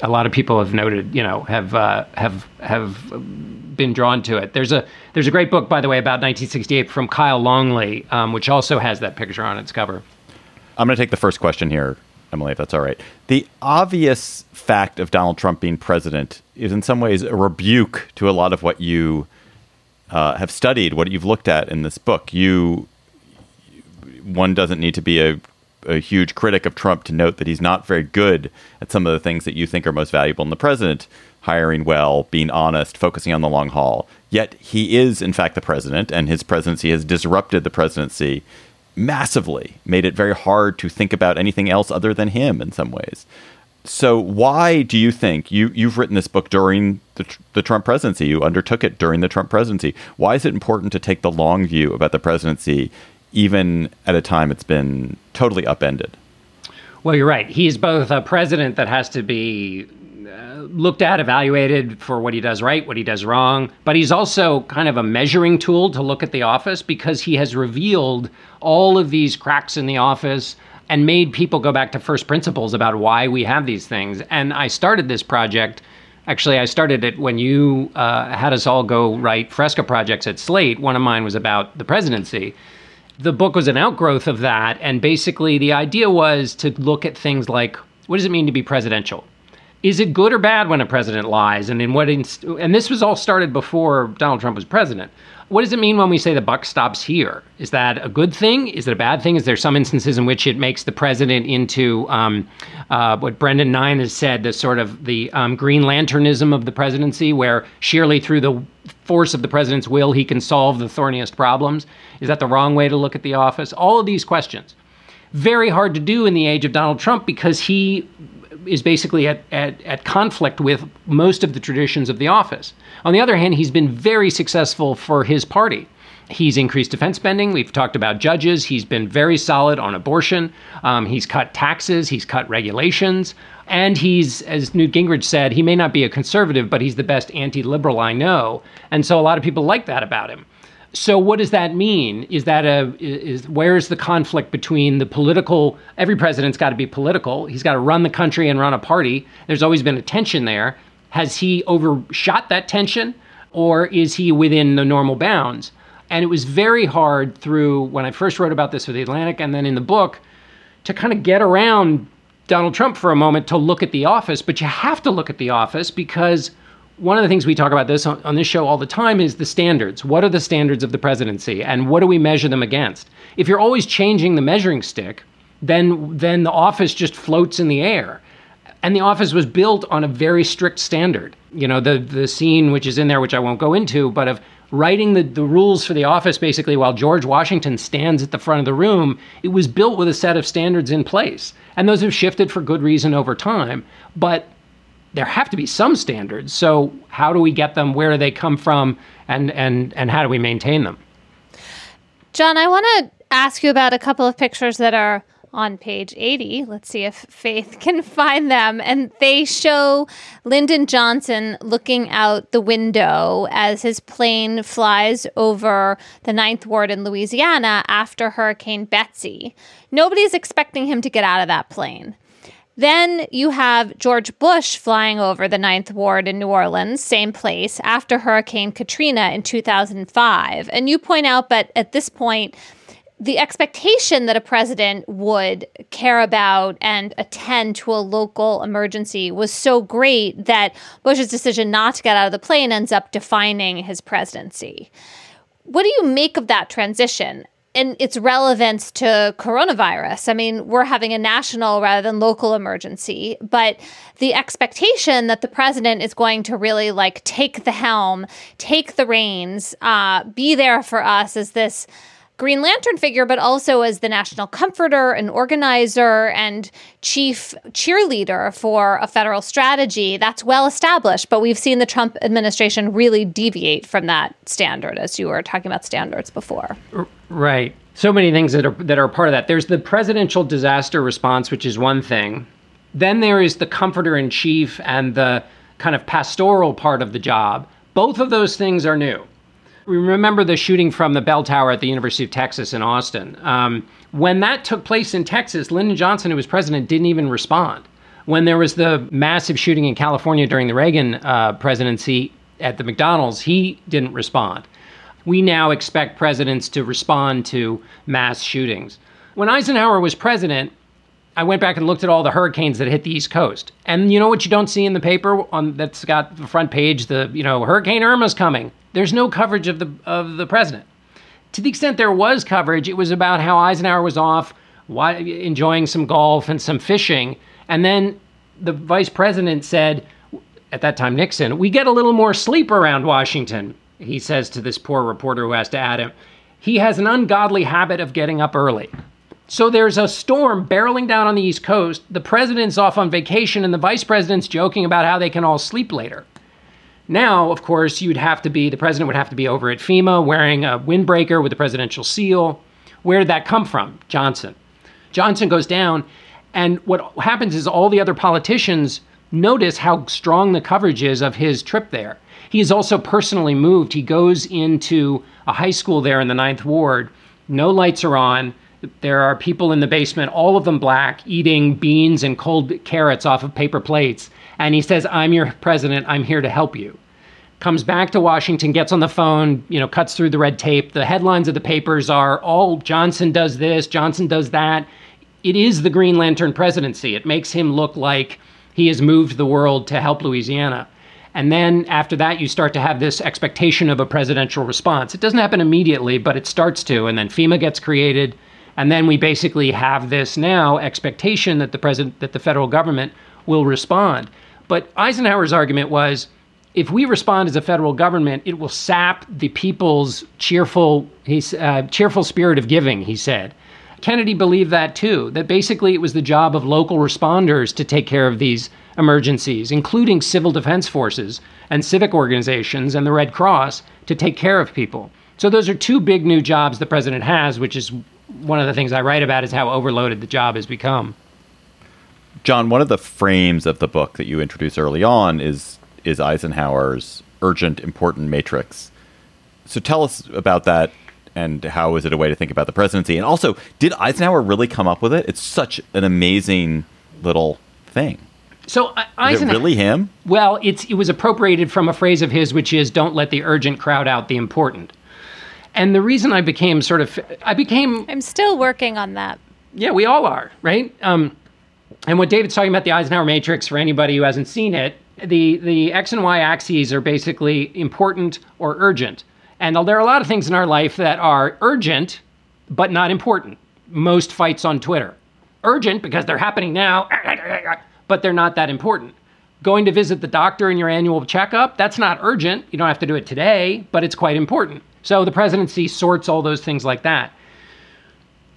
Speaker 3: a lot of people have noted, you know, have uh, have have been drawn to it. There's a there's a great book, by the way, about 1968 from Kyle Longley, um, which also has that picture on its cover.
Speaker 1: I'm going to take the first question here, Emily, if that's all right. The obvious fact of Donald Trump being president is, in some ways, a rebuke to a lot of what you uh, have studied, what you've looked at in this book. You one doesn't need to be a a huge critic of Trump to note that he's not very good at some of the things that you think are most valuable in the president hiring well, being honest, focusing on the long haul. Yet he is, in fact, the president, and his presidency has disrupted the presidency massively, made it very hard to think about anything else other than him in some ways. So, why do you think you you've written this book during the, the Trump presidency? You undertook it during the Trump presidency. Why is it important to take the long view about the presidency even at a time it's been totally upended.
Speaker 3: Well, you're right. He's both a president that has to be uh, looked at, evaluated for what he does right, what he does wrong, but he's also kind of a measuring tool to look at the office because he has revealed all of these cracks in the office and made people go back to first principles about why we have these things. And I started this project. Actually, I started it when you uh, had us all go write Fresca projects at Slate. One of mine was about the presidency the book was an outgrowth of that. And basically, the idea was to look at things like what does it mean to be presidential? Is it good or bad when a president lies? And in what inst- and this was all started before Donald Trump was president. What does it mean when we say the buck stops here? Is that a good thing? Is it a bad thing? Is there some instances in which it makes the president into um, uh, what Brendan Nyhan has said, the sort of the um, Green Lanternism of the presidency, where sheerly through the force of the president's will he can solve the thorniest problems? Is that the wrong way to look at the office? All of these questions. Very hard to do in the age of Donald Trump because he is basically at, at, at conflict with most of the traditions of the office. On the other hand, he's been very successful for his party. He's increased defense spending. We've talked about judges. He's been very solid on abortion. Um, he's cut taxes. He's cut regulations. And he's, as Newt Gingrich said, he may not be a conservative, but he's the best anti liberal I know. And so a lot of people like that about him. So what does that mean? Is that a is where's the conflict between the political? Every president's got to be political. He's got to run the country and run a party. There's always been a tension there. Has he overshot that tension, or is he within the normal bounds? And it was very hard through when I first wrote about this for the Atlantic, and then in the book, to kind of get around Donald Trump for a moment to look at the office. But you have to look at the office because one of the things we talk about this on, on, this show all the time is the standards. What are the standards of the presidency and what do we measure them against? If you're always changing the measuring stick, then then the office just floats in the air. And the office was built on a very strict standard. You know, the the scene which is in there which I won't go into, but of writing the, the rules for the office basically while George Washington stands at the front of the room, it was built with a set of standards in place. And those have shifted for good reason over time. But there have to be some standards. So how do we get them? Where do they come from? And and and how do we maintain them?
Speaker 2: John, I want to ask you about a couple of pictures that are on page 80. Let's see if Faith [laughs] can find them. And they show Lyndon Johnson looking out the window as his plane flies over the Ninth Ward in Louisiana after Hurricane Betsy. Nobody's expecting him to get out of that plane. Then you have George Bush flying over the Ninth Ward in New Orleans, same place, after Hurricane Katrina in 2005. And you point out, but at this point, the expectation that a president would care about and attend to a local emergency was so great that Bush's decision not to get out of the plane ends up defining his presidency. What do you make of that transition? And its relevance to coronavirus. I mean, we're having a national rather than local emergency, but the expectation that the president is going to really like take the helm, take the reins, uh, be there for us as this Green Lantern figure, but also as the national comforter and organizer and chief cheerleader for a federal strategy. That's well established, but we've seen the Trump administration really deviate from that standard, as you were talking about standards before.
Speaker 3: Right. So many things that are that are part of that. There's the presidential disaster response, which is one thing. Then there is the comforter in chief and the kind of pastoral part of the job. Both of those things are new. Remember the shooting from the bell tower at the University of Texas in Austin. Um, when that took place in Texas, Lyndon Johnson, who was president, didn't even respond. When there was the massive shooting in California during the Reagan uh, presidency at the McDonald's, he didn't respond. We now expect presidents to respond to mass shootings. When Eisenhower was president, I went back and looked at all the hurricanes that hit the East Coast. And you know what you don't see in the paper on that's got the front page, the you know, Hurricane Irma's coming. There's no coverage of the of the president. To the extent there was coverage, it was about how Eisenhower was off why, enjoying some golf and some fishing. And then the vice president said, at that time Nixon, we get a little more sleep around Washington, he says to this poor reporter who has to add him. He has an ungodly habit of getting up early. So there's a storm barreling down on the East Coast. The president's off on vacation, and the vice president's joking about how they can all sleep later. Now, of course, you'd have to be, the president would have to be over at FEMA wearing a windbreaker with the presidential seal. Where did that come from? Johnson. Johnson goes down, and what happens is all the other politicians notice how strong the coverage is of his trip there. He is also personally moved. He goes into a high school there in the Ninth Ward. No lights are on. There are people in the basement, all of them black, eating beans and cold carrots off of paper plates. And he says, I'm your president. I'm here to help you. Comes back to Washington, gets on the phone, you know, cuts through the red tape. The headlines of the papers are all Johnson does this, Johnson does that. It is the Green Lantern presidency. It makes him look like he has moved the world to help Louisiana. And then after that, you start to have this expectation of a presidential response. It doesn't happen immediately, but it starts to. And then FEMA gets created. And then we basically have this now expectation that the president, that the federal government will respond. But Eisenhower's argument was if we respond as a federal government, it will sap the people's cheerful, uh, cheerful spirit of giving, he said. Kennedy believed that too, that basically it was the job of local responders to take care of these emergencies, including civil defense forces and civic organizations and the Red Cross to take care of people. So those are two big new jobs the president has, which is one of the things I write about is how overloaded the job has become.
Speaker 1: John, one of the frames of the book that you introduce early on is is Eisenhower's urgent important matrix. So tell us about that and how is it a way to think about the presidency? And also, did Eisenhower really come up with it? It's such an amazing little thing.
Speaker 3: So uh, Eisenhower,
Speaker 1: really him?
Speaker 3: Well, it's it was appropriated from a phrase of his, which is "Don't let the urgent crowd out the important." And the reason I became sort of, I became.
Speaker 2: I'm still working on that.
Speaker 3: Yeah, we all are, right? Um, and what David's talking about the Eisenhower matrix for anybody who hasn't seen it, the the x and y axes are basically important or urgent. And there are a lot of things in our life that are urgent but not important. Most fights on Twitter. Urgent because they're happening now, [laughs] but they're not that important. Going to visit the doctor in your annual checkup, that's not urgent. You don't have to do it today, but it's quite important. So the presidency sorts all those things like that.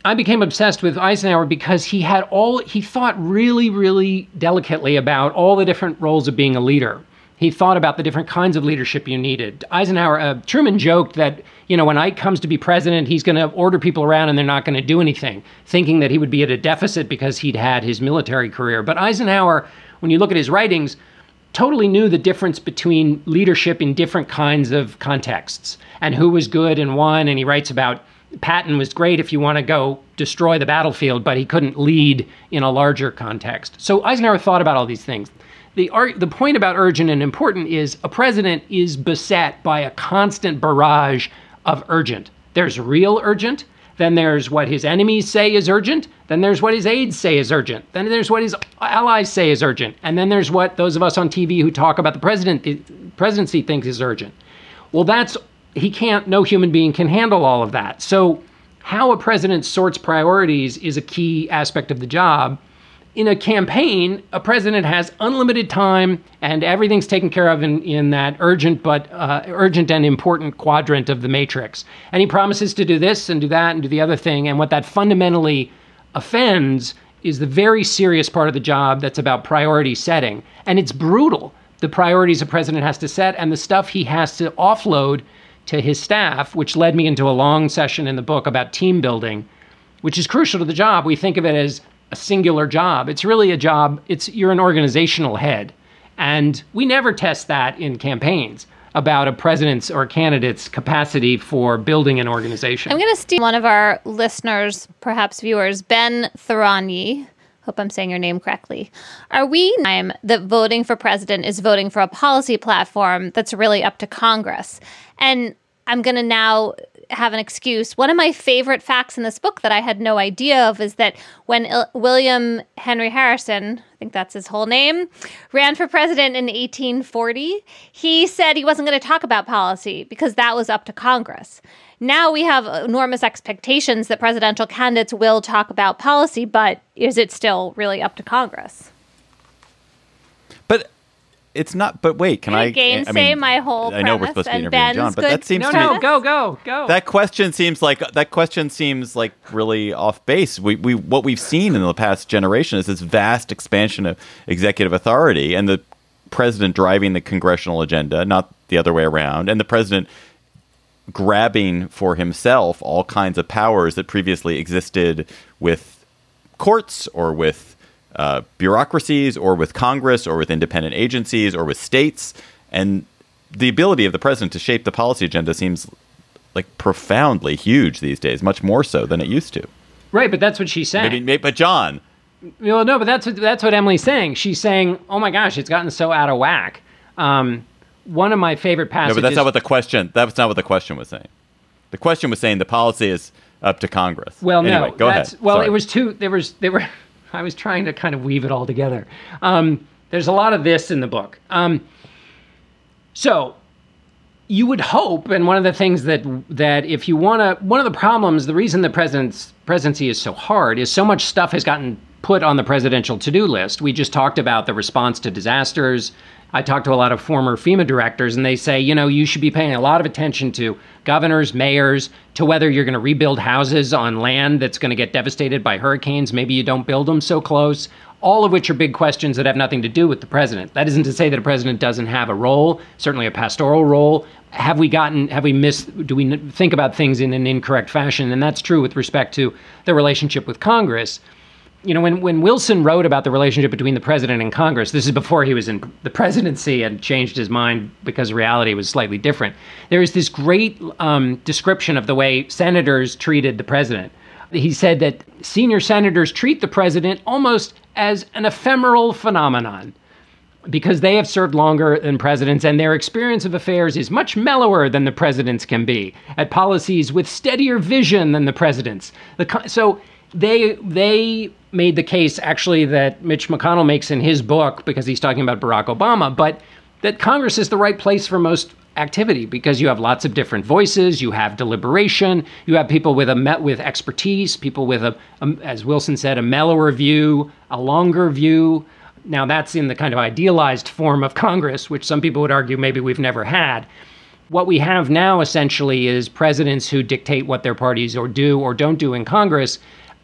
Speaker 3: I became obsessed with Eisenhower because he had all, he thought really, really delicately about all the different roles of being a leader. He thought about the different kinds of leadership you needed. Eisenhower, uh, Truman joked that, you know, when Ike comes to be president, he's going to order people around and they're not going to do anything, thinking that he would be at a deficit because he'd had his military career. But Eisenhower, when you look at his writings, totally knew the difference between leadership in different kinds of contexts and who was good in one. And he writes about Patton was great if you want to go destroy the battlefield, but he couldn't lead in a larger context. So Eisenhower thought about all these things. The, the point about urgent and important is a president is beset by a constant barrage of urgent. There's real urgent, then there's what his enemies say is urgent. Then there's what his aides say is urgent. Then there's what his allies say is urgent. And then there's what those of us on TV who talk about the president, the presidency thinks is urgent. Well, that's he can't. No human being can handle all of that. So, how a president sorts priorities is a key aspect of the job. in a campaign, a president has unlimited time and everything's taken care of in, in that urgent but uh, urgent and important quadrant of the matrix. And he promises to do this and do that and do the other thing. And what that fundamentally offends is the very serious part of the job that's about priority setting. And it's brutal. The priorities a president has to set and the stuff he has to offload to his staff, which led me into a long session in the book about team building, which is crucial to the job. We think of it as a singular job. It's really a job, it's you're an organizational head. And we never test that in campaigns about a president's or candidate's capacity for building an organization.
Speaker 2: I'm going to steal one of our listeners, perhaps viewers, Ben Thuranyi. Hope I'm saying your name correctly. Are we time that voting for president is voting for a policy platform that's really up to Congress? And I'm going to now have an excuse. One of my favorite facts in this book that I had no idea of is that when Il- William Henry Harrison, I think that's his whole name, ran for president in 1840, he said he wasn't going to talk about policy because that was up to Congress. Now we have enormous expectations that presidential candidates will talk about policy, but is it still really up to Congress?
Speaker 1: But it's not. But wait, can I?
Speaker 2: gainsay
Speaker 1: I mean,
Speaker 2: my whole
Speaker 1: I know we're supposed to be
Speaker 2: and
Speaker 1: interviewing John, but that seems
Speaker 3: no,
Speaker 1: to me
Speaker 3: no, go, go, go.
Speaker 1: that question seems like that question seems like really off base. We we what we've seen in the past generation is this vast expansion of executive authority and the president driving the congressional agenda, not the other way around, and the president grabbing for himself all kinds of powers that previously existed with courts or with uh, bureaucracies or with Congress or with independent agencies or with states. And the ability of the president to shape the policy agenda seems like profoundly huge these days, much more so than it used to.
Speaker 3: Right, but that's what she's saying.
Speaker 1: Maybe, maybe but John,
Speaker 3: Well, no, but that's what, that's what Emily's saying. She's saying, "Oh my gosh, it's gotten so out of whack." Um, one of my favorite passages.
Speaker 1: no, but that's not what the question. That's not what the question was saying. The question was saying the policy is up to Congress.
Speaker 3: Well,
Speaker 1: anyway,
Speaker 3: no,
Speaker 1: go ahead.
Speaker 3: Well,
Speaker 1: Sorry.
Speaker 3: it was two. There was there were. [laughs] I was trying to kind of weave it all together. Um, there's a lot of this in the book. Um, so you would hope, and one of the things that that if you want to, one of the problems, the reason the president's presidency is so hard is so much stuff has gotten put on the presidential to-do list. We just talked about the response to disasters. I talk to a lot of former FEMA directors, and they say, you know, you should be paying a lot of attention to governors, mayors, to whether you're going to rebuild houses on land that's going to get devastated by hurricanes. Maybe you don't build them so close. All of which are big questions that have nothing to do with the president. That isn't to say that a president doesn't have a role, certainly a pastoral role. Have we gotten, have we missed, do we think about things in an incorrect fashion? And that's true with respect to the relationship with Congress you know, when, when Wilson wrote about the relationship between the president and Congress, this is before he was in the presidency and changed his mind because reality was slightly different. There is this great um, description of the way senators treated the president. He said that senior senators treat the president almost as an ephemeral phenomenon because they have served longer than presidents and their experience of affairs is much mellower than the president's can be at policies with steadier vision than the president's. The, so they they made the case actually that Mitch McConnell makes in his book because he's talking about Barack Obama, but that Congress is the right place for most activity because you have lots of different voices, you have deliberation, you have people with a met with expertise, people with a, a as Wilson said, a mellower view, a longer view. Now that's in the kind of idealized form of Congress, which some people would argue maybe we've never had. What we have now essentially is presidents who dictate what their parties or do or don't do in Congress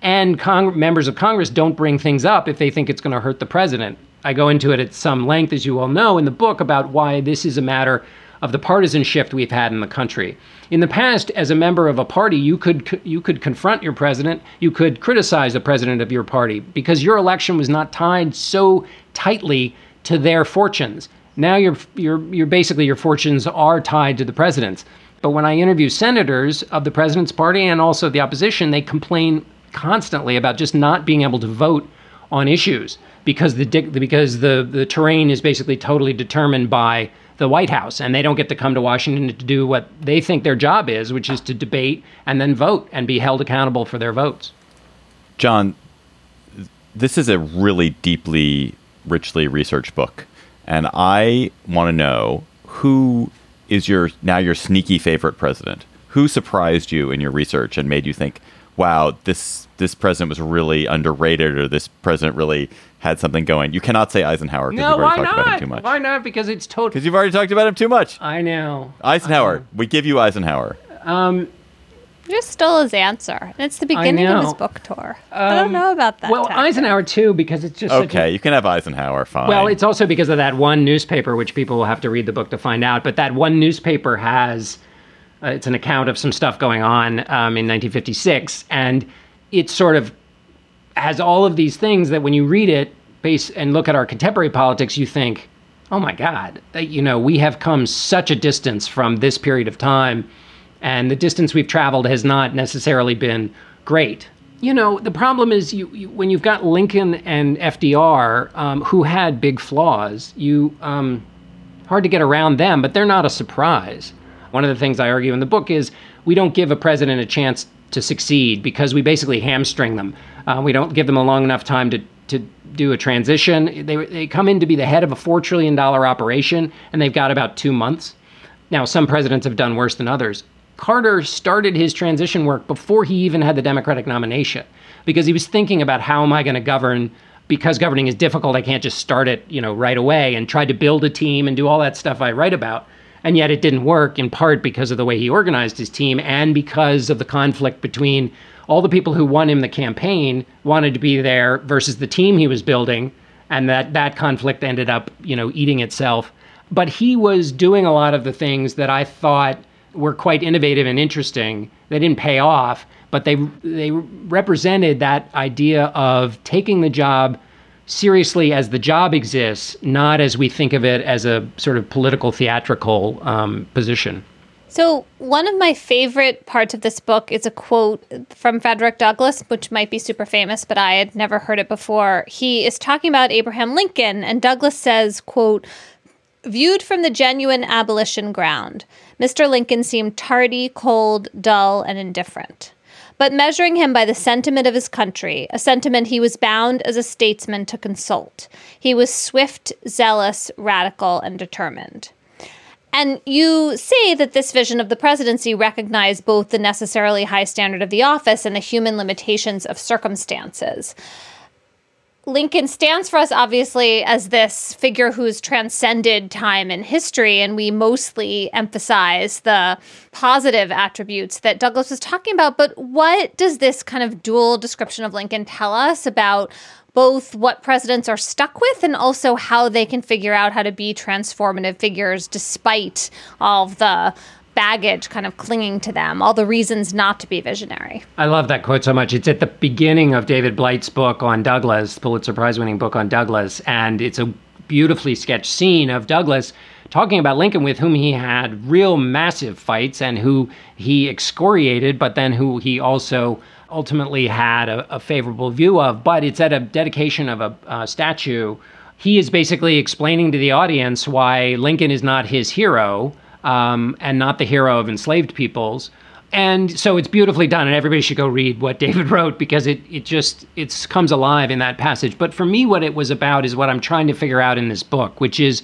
Speaker 3: and Cong- members of Congress don't bring things up if they think it's going to hurt the president. I go into it at some length, as you all know, in the book about why this is a matter of the partisan shift we've had in the country. In the past, as a member of a party, you could you could confront your president, you could criticize the president of your party because your election was not tied so tightly to their fortunes. Now you're you're you're basically your fortunes are tied to the president's. But when I interview senators of the president's party and also the opposition, they complain constantly about just not being able to vote on issues because the because the the terrain is basically totally determined by the White House and they don't get to come to Washington to do what they think their job is, which is to debate and then vote and be held accountable for their votes.
Speaker 1: John, this is a really deeply, richly researched book, and I want to know who is your now your sneaky favorite president. Who surprised you in your research and made you think, wow, this this president was really underrated, or this president really had something going. You cannot say Eisenhower because
Speaker 3: No,
Speaker 1: you've already
Speaker 3: why
Speaker 1: talked about him too much.
Speaker 3: Why not? Because it's total.
Speaker 1: Because you've already talked about him too much.
Speaker 3: I know.
Speaker 1: Eisenhower. We give you Eisenhower.
Speaker 3: Um,
Speaker 2: You just stole his answer. It's the beginning of his book tour. I don't
Speaker 3: Um,
Speaker 2: know about that.
Speaker 3: well,
Speaker 2: tactic.
Speaker 3: Eisenhower too, because it's just such a-
Speaker 1: Okay, you can have Eisenhower. Fine.
Speaker 3: Well, it's also because of that one newspaper, which people will have to read the book to find out. But that one newspaper has, uh, it's an account of some stuff going on um, in 1956, and it sort of has all of these things that when you read it, base and look at our contemporary politics, you think, oh my God, you know, we have come such a distance from this period of time, and the distance we've traveled has not necessarily been great. You know, the problem is you, you when you've got Lincoln and FDR, um, who had big flaws, you um, hard to get around them, but they're not a surprise. One of the things I argue in the book is we don't give a president a chance to succeed because we basically hamstring them. Uh, we don't give them a long enough time to, to do a transition. They, they come in to be the head of a $4 trillion operation, and they've got about two months. Now, some presidents have done worse than others. Carter started his transition work before he even had the Democratic nomination because he was thinking about how am I going to govern because governing is difficult. I can't just start it, you know, right away and try to build a team and do all that stuff I write about. And yet it didn't work in part because of the way he organized his team and because of the conflict between all the people who won him the campaign wanted to be there versus the team he was building and that that conflict ended up, you know, eating itself. But he was doing a lot of the things that I thought were quite innovative and interesting. They didn't pay off, but they they represented that idea of taking the job seriously as the job exists, not as we think of it as a sort of political theatrical um, position.
Speaker 2: So, one of my favorite parts of this book is a quote from Frederick Douglass, which might be super famous, but I had never heard it before. He is talking about Abraham Lincoln, and Douglass says, quote, Viewed from the genuine abolition ground, Mr. Lincoln seemed tardy, cold, dull, and indifferent. But measuring him by the sentiment of his country, a sentiment he was bound as a statesman to consult, he was swift, zealous, radical, and determined. And you say that this vision of the presidency recognized both the necessarily high standard of the office and the human limitations of circumstances. Lincoln stands for us, obviously, as this figure who's transcended time and history, and we mostly emphasize the positive attributes that Douglass was talking about. But what does this kind of dual description of Lincoln tell us about both what presidents are stuck with and also how they can figure out how to be transformative figures despite all of the baggage kind of clinging to them, all the reasons not to be visionary?
Speaker 3: I love that quote so much. It's at the beginning of David Blight's book on Douglass, Pulitzer Prize winning book on Douglass, and it's a beautifully sketched scene of Douglass talking about Lincoln with whom he had real massive fights and who he excoriated, but then who he also ultimately had a, a favorable view of. But it's at a dedication of a uh, statue. He is basically explaining to the audience why Lincoln is not his hero um, and not the hero of enslaved peoples. And so it's beautifully done, and everybody should go read what [laughs] David wrote because it it just it comes alive in that passage. But for me, what it was about is what I'm trying to figure out in this book, which is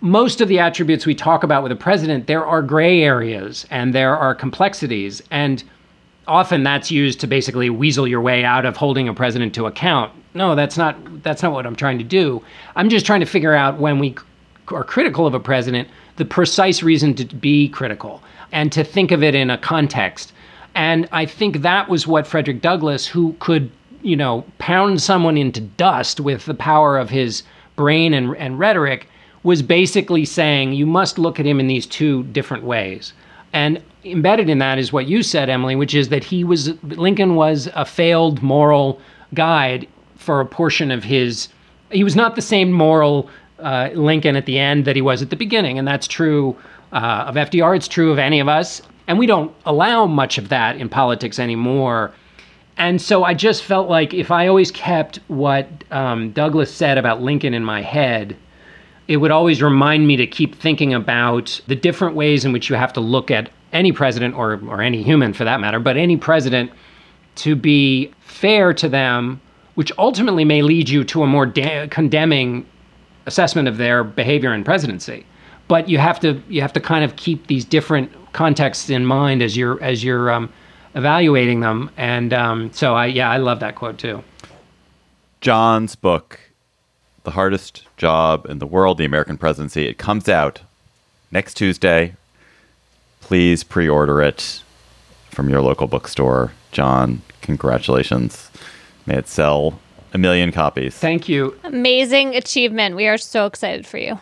Speaker 3: most of the attributes we talk about with a president, there are gray areas and there are complexities, and often that's used to basically weasel your way out of holding a president to account. No, that's not that's not what I'm trying to do. I'm just trying to figure out when we are critical of a president, the precise reason to be critical and to think of it in a context. And I think that was what Frederick Douglass, who could, you know, pound someone into dust with the power of his brain and, and rhetoric, was basically saying you must look at him in these two different ways. And embedded in that is what you said, Emily, which is that he was Lincoln was a failed moral guide for a portion of his. He was not the same moral uh, Lincoln at the end that he was at the beginning, and that's true uh, of FDR. It's true of any of us, and we don't allow much of that in politics anymore. And so I just felt like if I always kept what um, Douglass said about Lincoln in my head, it would always remind me to keep thinking about the different ways in which you have to look at any president or, or any human for that matter, but any president to be fair to them, which ultimately may lead you to a more da- condemning assessment of their behavior and presidency. But you have to you have to kind of keep these different contexts in mind as you're as you're um, evaluating them. And um, so I yeah, I love that quote too.
Speaker 1: John's book, The Hardest Job in the World, The American Presidency, it comes out next Tuesday. Please pre order it from your local bookstore. John, congratulations. May it sell a million copies.
Speaker 3: Thank you.
Speaker 2: Amazing achievement. We are so excited for you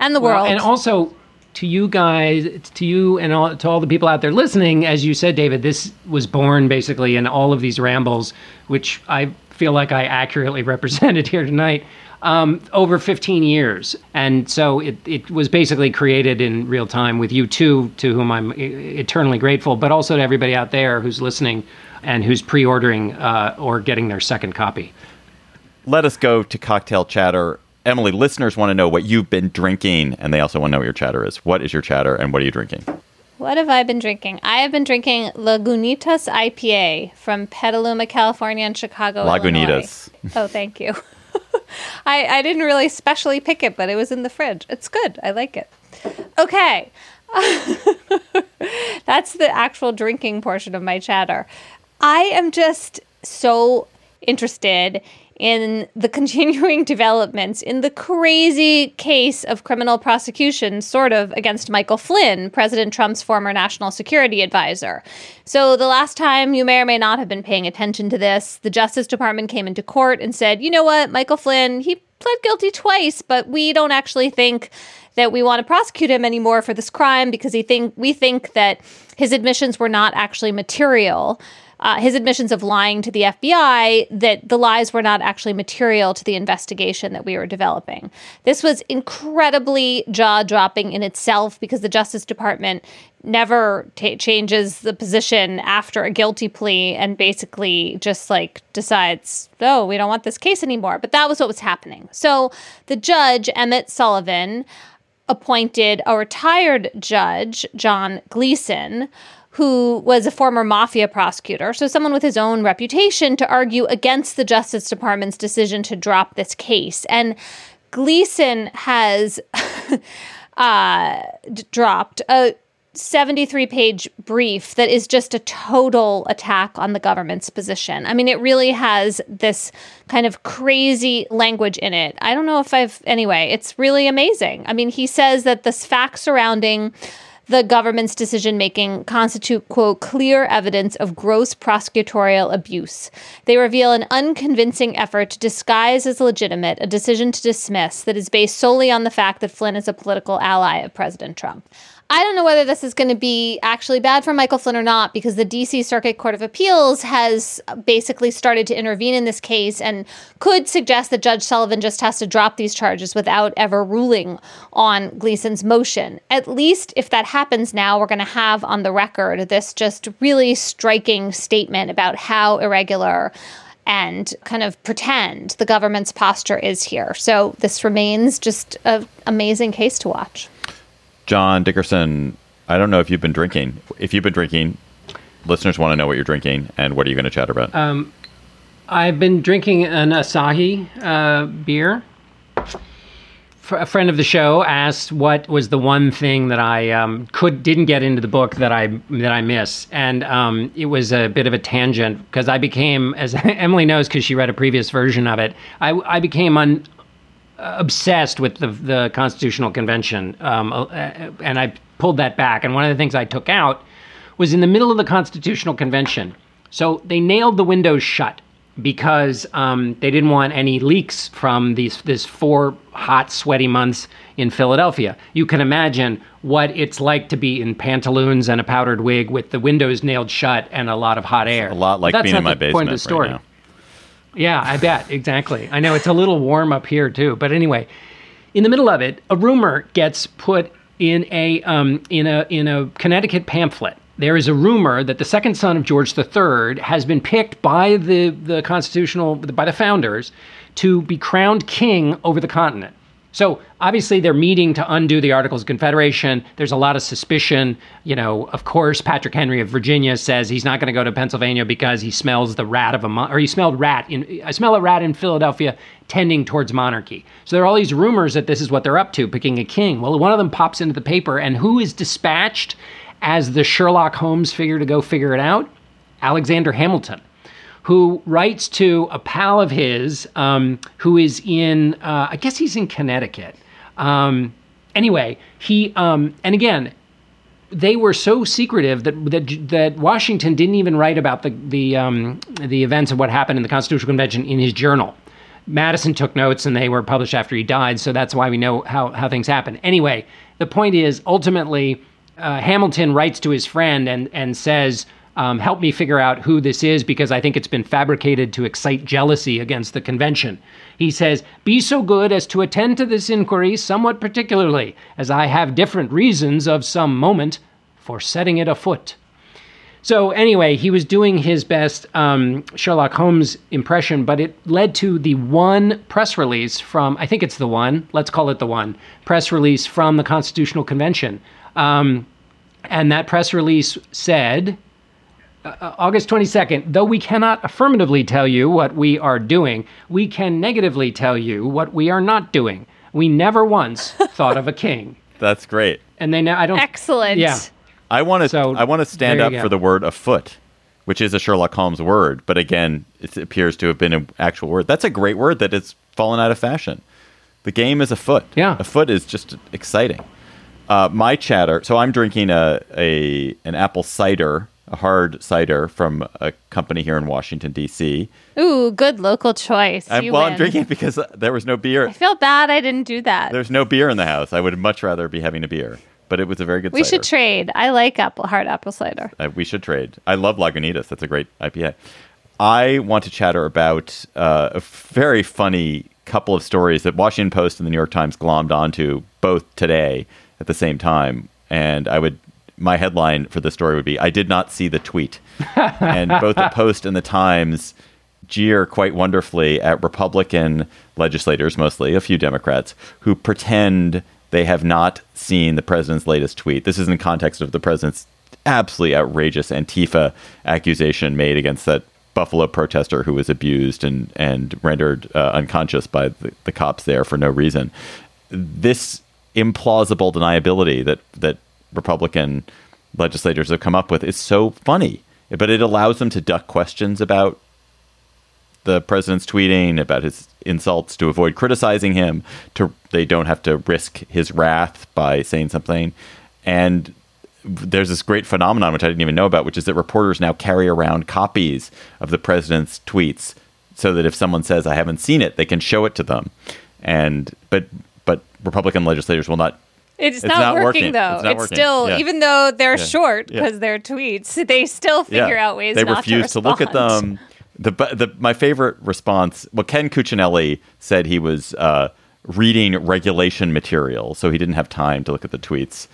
Speaker 2: and the
Speaker 3: Well,
Speaker 2: world.
Speaker 3: and also to you guys, to you and all, to all the people out there listening, as you said, David, this was born basically in all of these rambles, which I feel like I accurately [laughs] represented here tonight, um, over 15 years. And so it, it was basically created in real time with you two, to whom I'm eternally grateful, but also to everybody out there who's listening and who's pre ordering uh, or getting their second copy.
Speaker 1: Let us go to cocktail chatter. Emily, listeners want to know what you've been drinking, and they also want to know what your chatter is. What is your chatter, and what are you drinking?
Speaker 2: What have I been drinking? I have been drinking Lagunitas IPA from Petaluma, California, and Chicago.
Speaker 1: Lagunitas.
Speaker 2: Illinois. Oh, thank you. [laughs] I, I didn't really specially pick it, but it was in the fridge. It's good. I like it. Okay. [laughs] That's the actual drinking portion of my chatter. I am just so interested in the [laughs] continuing developments in the crazy case of criminal prosecution, sort of, against Michael Flynn, President Trump's former national security advisor. So, the last time you may or may not have been paying attention to this, the Justice Department came into court and said, you know what, Michael Flynn, he pled guilty twice, but we don't actually think that we want to prosecute him anymore for this crime because he think we think that his admissions were not actually material. Uh, his admissions of lying to the FBI that the lies were not actually material to the investigation that we were developing. This was incredibly jaw dropping in itself because the Justice Department never ta changes the position after a guilty plea and basically just like decides, oh, we don't want this case anymore. But that was what was happening. So the judge, Emmett Sullivan, appointed a retired judge, John Gleeson, who was a former mafia prosecutor, so someone with his own reputation, to argue against the Justice Department's decision to drop this case. And Gleeson has [laughs] uh, d- dropped a 73 page brief that is just a total attack on the government's position. I mean, it really has this kind of crazy language in it. I don't know if I've, anyway, it's really amazing. I mean, he says that this fact surrounding the government's decision making constitute, quote, clear evidence of gross prosecutorial abuse. They reveal an unconvincing effort to disguise as legitimate a decision to dismiss that is based solely on the fact that Flynn is a political ally of President Trump. I don't know whether this is going to be actually bad for Michael Flynn or not because the DC Circuit Court of Appeals has basically started to intervene in this case and could suggest that Judge Sullivan just has to drop these charges without ever ruling on Gleeson's motion. At least if that happens now, we're going to have on the record this just really striking statement about how irregular and kind of pretend the government's posture is here. So this remains just an amazing case to watch.
Speaker 1: John Dickerson, I don't know if you've been drinking. If you've been drinking, listeners want to know what you're drinking and what are you going to chat about?
Speaker 3: Um, I've been drinking an Asahi uh, beer. A friend of the show asked what was the one thing that I um, could didn't get into the book that I that I miss, and um, it was a bit of a tangent because I became, as [laughs] Emily knows, because she read a previous version of it, I, I became un, obsessed with the the Constitutional Convention, um, uh, and I pulled that back. And one of the things I took out was in the middle of the Constitutional Convention. So they nailed the windows shut because um, they didn't want any leaks from these this four hot, sweaty months in Philadelphia. You can imagine what it's like to be in pantaloons and a powdered wig with the windows nailed shut and a lot of hot air.
Speaker 1: a lot like being in my
Speaker 3: the point
Speaker 1: basement
Speaker 3: of the story.
Speaker 1: right now.
Speaker 3: Yeah, I bet. Exactly. I know it's a little warm up here too. But anyway, in the middle of it, a rumor gets put in a um, in a in a Connecticut pamphlet. There is a rumor that the second son of George III has been picked by the the constitutional by the founders to be crowned king over the continent. So obviously they're meeting to undo the Articles of Confederation. There's a lot of suspicion. You know, of course, Patrick Henry of Virginia says he's not going to go to Pennsylvania because he smells the rat of a mon- or he smelled rat in I smell a rat in Philadelphia tending towards monarchy. So there are all these rumors that this is what they're up to, picking a king. Well, one of them pops into the paper, and who is dispatched as the Sherlock Holmes figure to go figure it out? Alexander Hamilton, who writes to a pal of his um, who is in, uh, I guess he's in Connecticut. Um, anyway, he, um, and again, they were so secretive that that that Washington didn't even write about the the um, the events of what happened in the Constitutional Convention in his journal. Madison took notes, and they were published after he died, so that's why we know how how things happen. Anyway, the point is ultimately uh, Hamilton writes to his friend and and says. Um, help me figure out who this is because I think it's been fabricated to excite jealousy against the convention. He says, Be so good as to attend to this inquiry somewhat particularly, as I have different reasons of some moment for setting it afoot. So, anyway, he was doing his best um, Sherlock Holmes impression, but it led to the one press release from, I think it's the one, let's call it the one, press release from the Constitutional Convention. Um, and that press release said, uh, August 22nd, though we cannot affirmatively tell you what we are doing, we can negatively tell you what we are not doing. We never once [laughs] thought of a king.
Speaker 1: That's great.
Speaker 3: And they now, I don't.
Speaker 2: Excellent.
Speaker 3: Yeah.
Speaker 1: I want to.
Speaker 3: So,
Speaker 1: I want to stand up
Speaker 3: you
Speaker 1: for the word afoot, which is a Sherlock Holmes word, but again, it appears to have been an actual word. That's a great word that has fallen out of fashion. The game is afoot.
Speaker 3: Yeah.
Speaker 1: afoot is just exciting. Uh, my chatter. So I'm drinking a, a an apple cider, a hard cider from a company here in Washington D.C.
Speaker 2: Ooh, good local choice.
Speaker 1: I'm,
Speaker 2: You
Speaker 1: well, I'm drinking because there was no beer.
Speaker 2: I feel bad I didn't do that.
Speaker 1: There's no beer in the house. I would much rather be having a beer, but it was a very good.
Speaker 2: we
Speaker 1: cider.
Speaker 2: should trade. I like apple hard apple cider.
Speaker 1: Uh, we should trade. I love Lagunitas. That's a great IPA. I want to chatter about uh, a very funny couple of stories that Washington Post and the New York Times glommed onto both today at the same time. And I would, my headline for this story would be, "I did not see the tweet." [laughs] and both the Post and the Times jeer quite wonderfully at Republican legislators, mostly a few Democrats, who pretend they have not seen the president's latest tweet. This is in context of the president's absolutely outrageous Antifa accusation made against that Buffalo protester who was abused and and rendered uh, unconscious by the, the cops there for no reason. This implausible deniability that that Republican legislators have come up with. Is so funny, but it allows them to duck questions about the president's tweeting about his insults to avoid criticizing him to they don't have to risk his wrath by saying something. And there's this great phenomenon which I didn't even know about which is that reporters now carry around copies of the president's tweets so that if someone says I haven't seen it they can show it to them. And but but Republican legislators will not
Speaker 2: It's,
Speaker 1: It's
Speaker 2: not,
Speaker 1: not
Speaker 2: working,
Speaker 1: working.
Speaker 2: though.
Speaker 1: It's not
Speaker 2: It's,
Speaker 1: working.
Speaker 2: still,
Speaker 1: Yeah.
Speaker 2: even though they're
Speaker 1: Yeah.
Speaker 2: short
Speaker 1: Yeah.
Speaker 2: because they're tweets, [laughs] they still figure out ways
Speaker 1: they refuse
Speaker 2: to,
Speaker 1: to, look at them. The, the my favorite response. Well, Ken Cuccinelli said he was uh, reading regulation material, so he didn't have time to look at the tweets.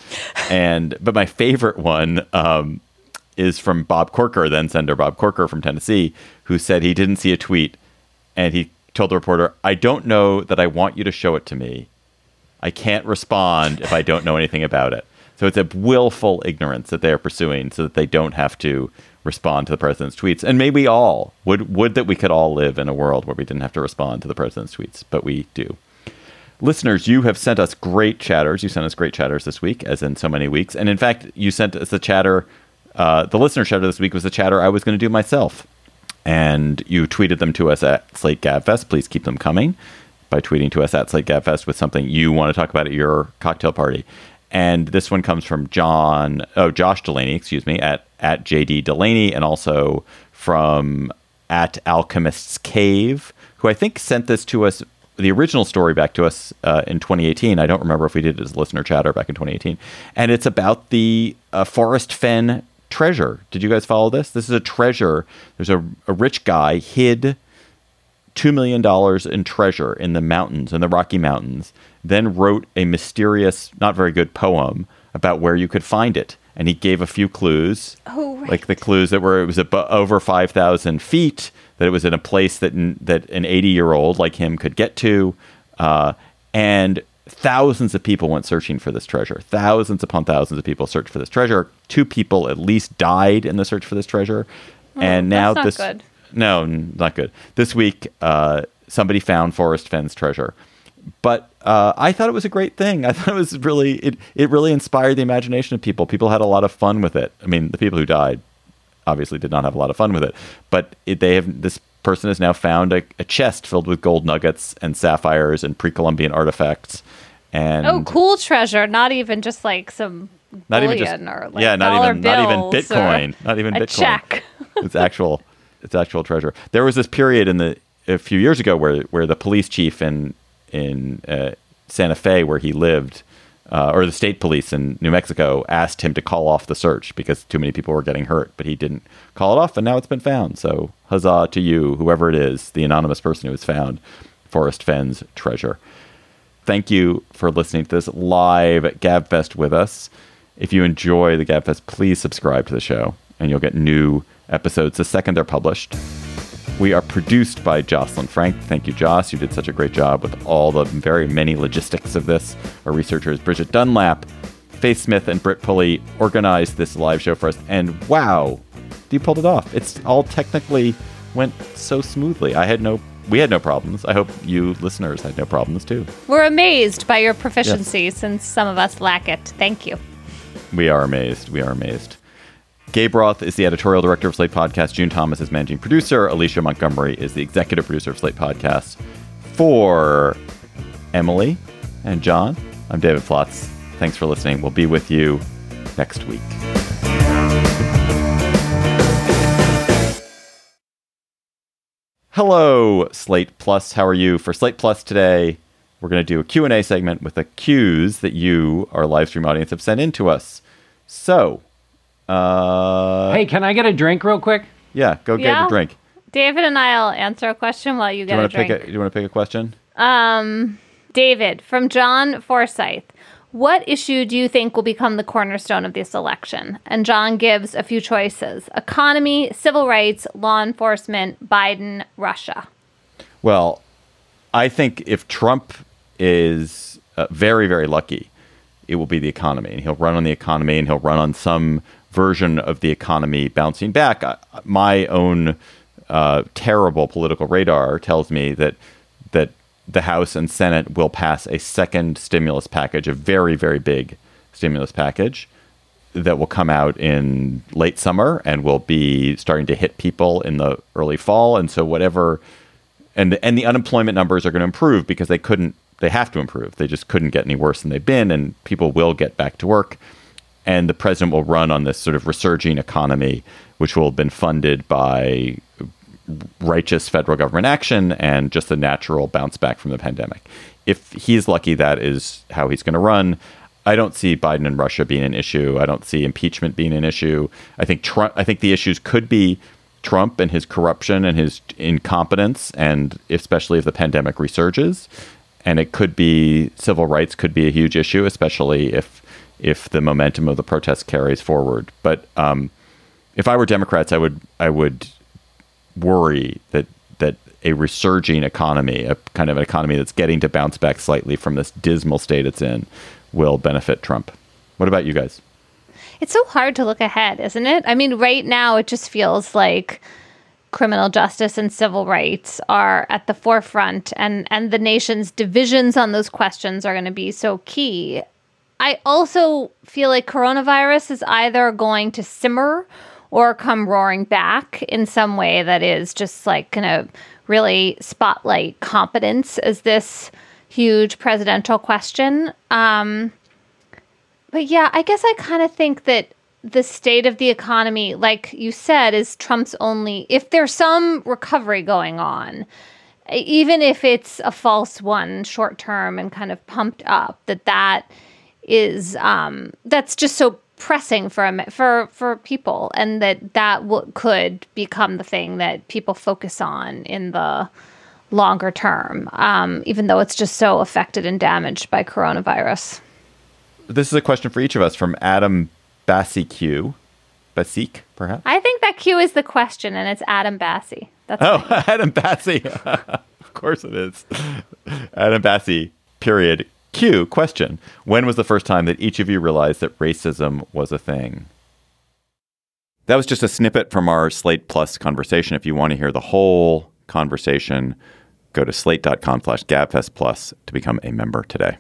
Speaker 1: And but my favorite one um, is from Bob Corker, then Senator Bob Corker from Tennessee, who said he didn't see a tweet, and he told the reporter, "I don't know that I want you to show it to me. I can't respond if I don't know anything about it." So it's a willful ignorance that they are pursuing, so that they don't have to respond to the president's tweets. And maybe all would would that we could all live in a world where we didn't have to respond to the president's tweets, but we do. Listeners, you have sent us great chatters. You sent us great chatters this week, as in so many weeks. And in fact, you sent us a chatter. Uh, the listener chatter this week was a chatter I was going to do myself. And you tweeted them to us at Slate Gabfest. Please keep them coming by tweeting to us at Slate Gabfest with something you want to talk about at your cocktail party. And this one comes from John, oh, Josh Delaney, excuse me, at, at JD Delaney, and also from at Alchemist's Cave, who I think sent this to us, the original story back to us uh, in 2018. I don't remember if we did it as listener chatter back in 2018. And it's about the uh, Forrest Fenn treasure. Did you guys follow this? This is a treasure. There's a, a rich guy hid $2 million in treasure in the mountains, in the Rocky Mountains, then wrote a mysterious, not very good poem about where you could find it. And he gave a few clues,
Speaker 2: Oh, right.
Speaker 1: like the clues that were it was over 5,000 feet, that it was in a place that, n- that an 80 year old like him could get to. Uh, and thousands of people went searching for this treasure. Thousands upon thousands of people searched for this treasure. Two people at least died in the search for this treasure. and now this.
Speaker 2: good.
Speaker 1: No, not good. This week, uh, somebody found Forrest Fenn's treasure, but uh, I thought it was a great thing. I [laughs] thought it was really it. It really inspired the imagination of people. People had a lot of fun with it. I mean, the people who died obviously did not have a lot of fun with it. But it, they have this person has now found a, a chest filled with gold nuggets and sapphires and pre-Columbian artifacts. And
Speaker 2: oh, cool treasure! Not even just like some
Speaker 1: not even just
Speaker 2: or like
Speaker 1: yeah, not even not even Bitcoin, not even
Speaker 2: a
Speaker 1: Bitcoin.
Speaker 2: check.
Speaker 1: it's actual, [laughs] it's actual treasure. There was this period in the a few years ago where where the police chief in in uh, Santa Fe, where he lived, uh, or the state police in New Mexico, asked him to call off the search because too many people were getting hurt, but he didn't call it off, and now it's been found. So huzzah to you, whoever it is, the anonymous person who has found Forrest Fenn's treasure. Thank you for listening to this live GabFest with us. If you enjoy the GabFest, please subscribe to the show, and you'll get new episodes the second they're published. We are produced by Jocelyn Frank. Thank you, Joss. You did such a great job with all the very many logistics of this. Our researchers, Bridget Dunlap, Faith Smith, and Britt Pulley, organized this live show for us. And wow, you pulled it off. It's all technically went so smoothly. I had no, we had no problems. I hope you listeners had no problems too.
Speaker 2: We're amazed by your proficiency since some of us lack it. Thank you.
Speaker 1: We are amazed. We are amazed. Gabe Roth is the editorial director of Slate Podcast. June Thomas is managing producer. Alicia Montgomery is the executive producer of Slate Podcast. For Emily and John, I'm David Plotz. Thanks for listening. We'll be with you next week. Hello, Slate Plus. How are you? For Slate Plus today, we're going to do a Q&A segment with the cues that you, our live stream audience, have sent in to us. So, uh,
Speaker 3: hey, can I get a drink real quick?
Speaker 1: yeah, go get
Speaker 2: Yeah.
Speaker 1: a drink.
Speaker 2: David and I'll answer a question while you
Speaker 1: Do
Speaker 2: get
Speaker 1: you
Speaker 2: a
Speaker 1: want to
Speaker 2: drink.
Speaker 1: pick a? Do you want to pick a question?
Speaker 2: Um, David from John Forsyth. What issue do you think will become the cornerstone of this election? And John gives a few choices economy, civil rights, law enforcement, Biden, Russia.
Speaker 1: Well, I think if Trump is uh, very, very lucky, it will be the economy, and he'll run on the economy, and he'll run on some version of the economy bouncing back. Uh, my own uh, terrible political radar tells me that that the House and Senate will pass a second stimulus package, a very, very big stimulus package that will come out in late summer and will be starting to hit people in the early fall. And so whatever and and the unemployment numbers are going to improve because they couldn't they have to improve. They just couldn't get any worse than they've been and people will get back to work. And the president will run on this sort of resurging economy, which will have been funded by righteous federal government action and just a natural bounce back from the pandemic. If he's lucky, that is how he's going to run. I don't see Biden and Russia being an issue. I don't see impeachment being an issue. I think Trump. I think the issues could be Trump and his corruption and his incompetence, and especially if the pandemic resurges. And it could be civil rights could be a huge issue, especially if if the momentum of the protests carries forward. But um, if I were Democrats, I would I would worry that that a resurging economy, a kind of an economy that's getting to bounce back slightly from this dismal state it's in, will benefit Trump. What about you guys?
Speaker 2: It's so hard to look ahead, isn't it? I mean, right now it just feels like criminal justice and civil rights are at the forefront and and the nation's divisions on those questions are going to be so key. I also feel like coronavirus is either going to simmer or come roaring back in some way that is just like going to really spotlight competence as this huge presidential question. Um, but yeah, I guess I kind of think that the state of the economy, like you said, is Trump's only, if there's some recovery going on, even if it's a false one, short term and kind of pumped up, that that is, um, that's just so pressing for for for people and that that w- could become the thing that people focus on in the longer term um, even though it's just so affected and damaged by coronavirus
Speaker 1: This is a question for each of us from Adam Bassiq. Basique, perhaps?
Speaker 2: I think that Q is the question, and it's Adam Bassi. That's
Speaker 1: Oh, [laughs] Adam Bassi. [laughs] of course it is. Adam Bassi, period. Q, question. When was the first time that each of you realized that racism was a thing? That was just a snippet from our Slate Plus conversation. If you want to hear the whole conversation, go to slate.com slash to become a member today.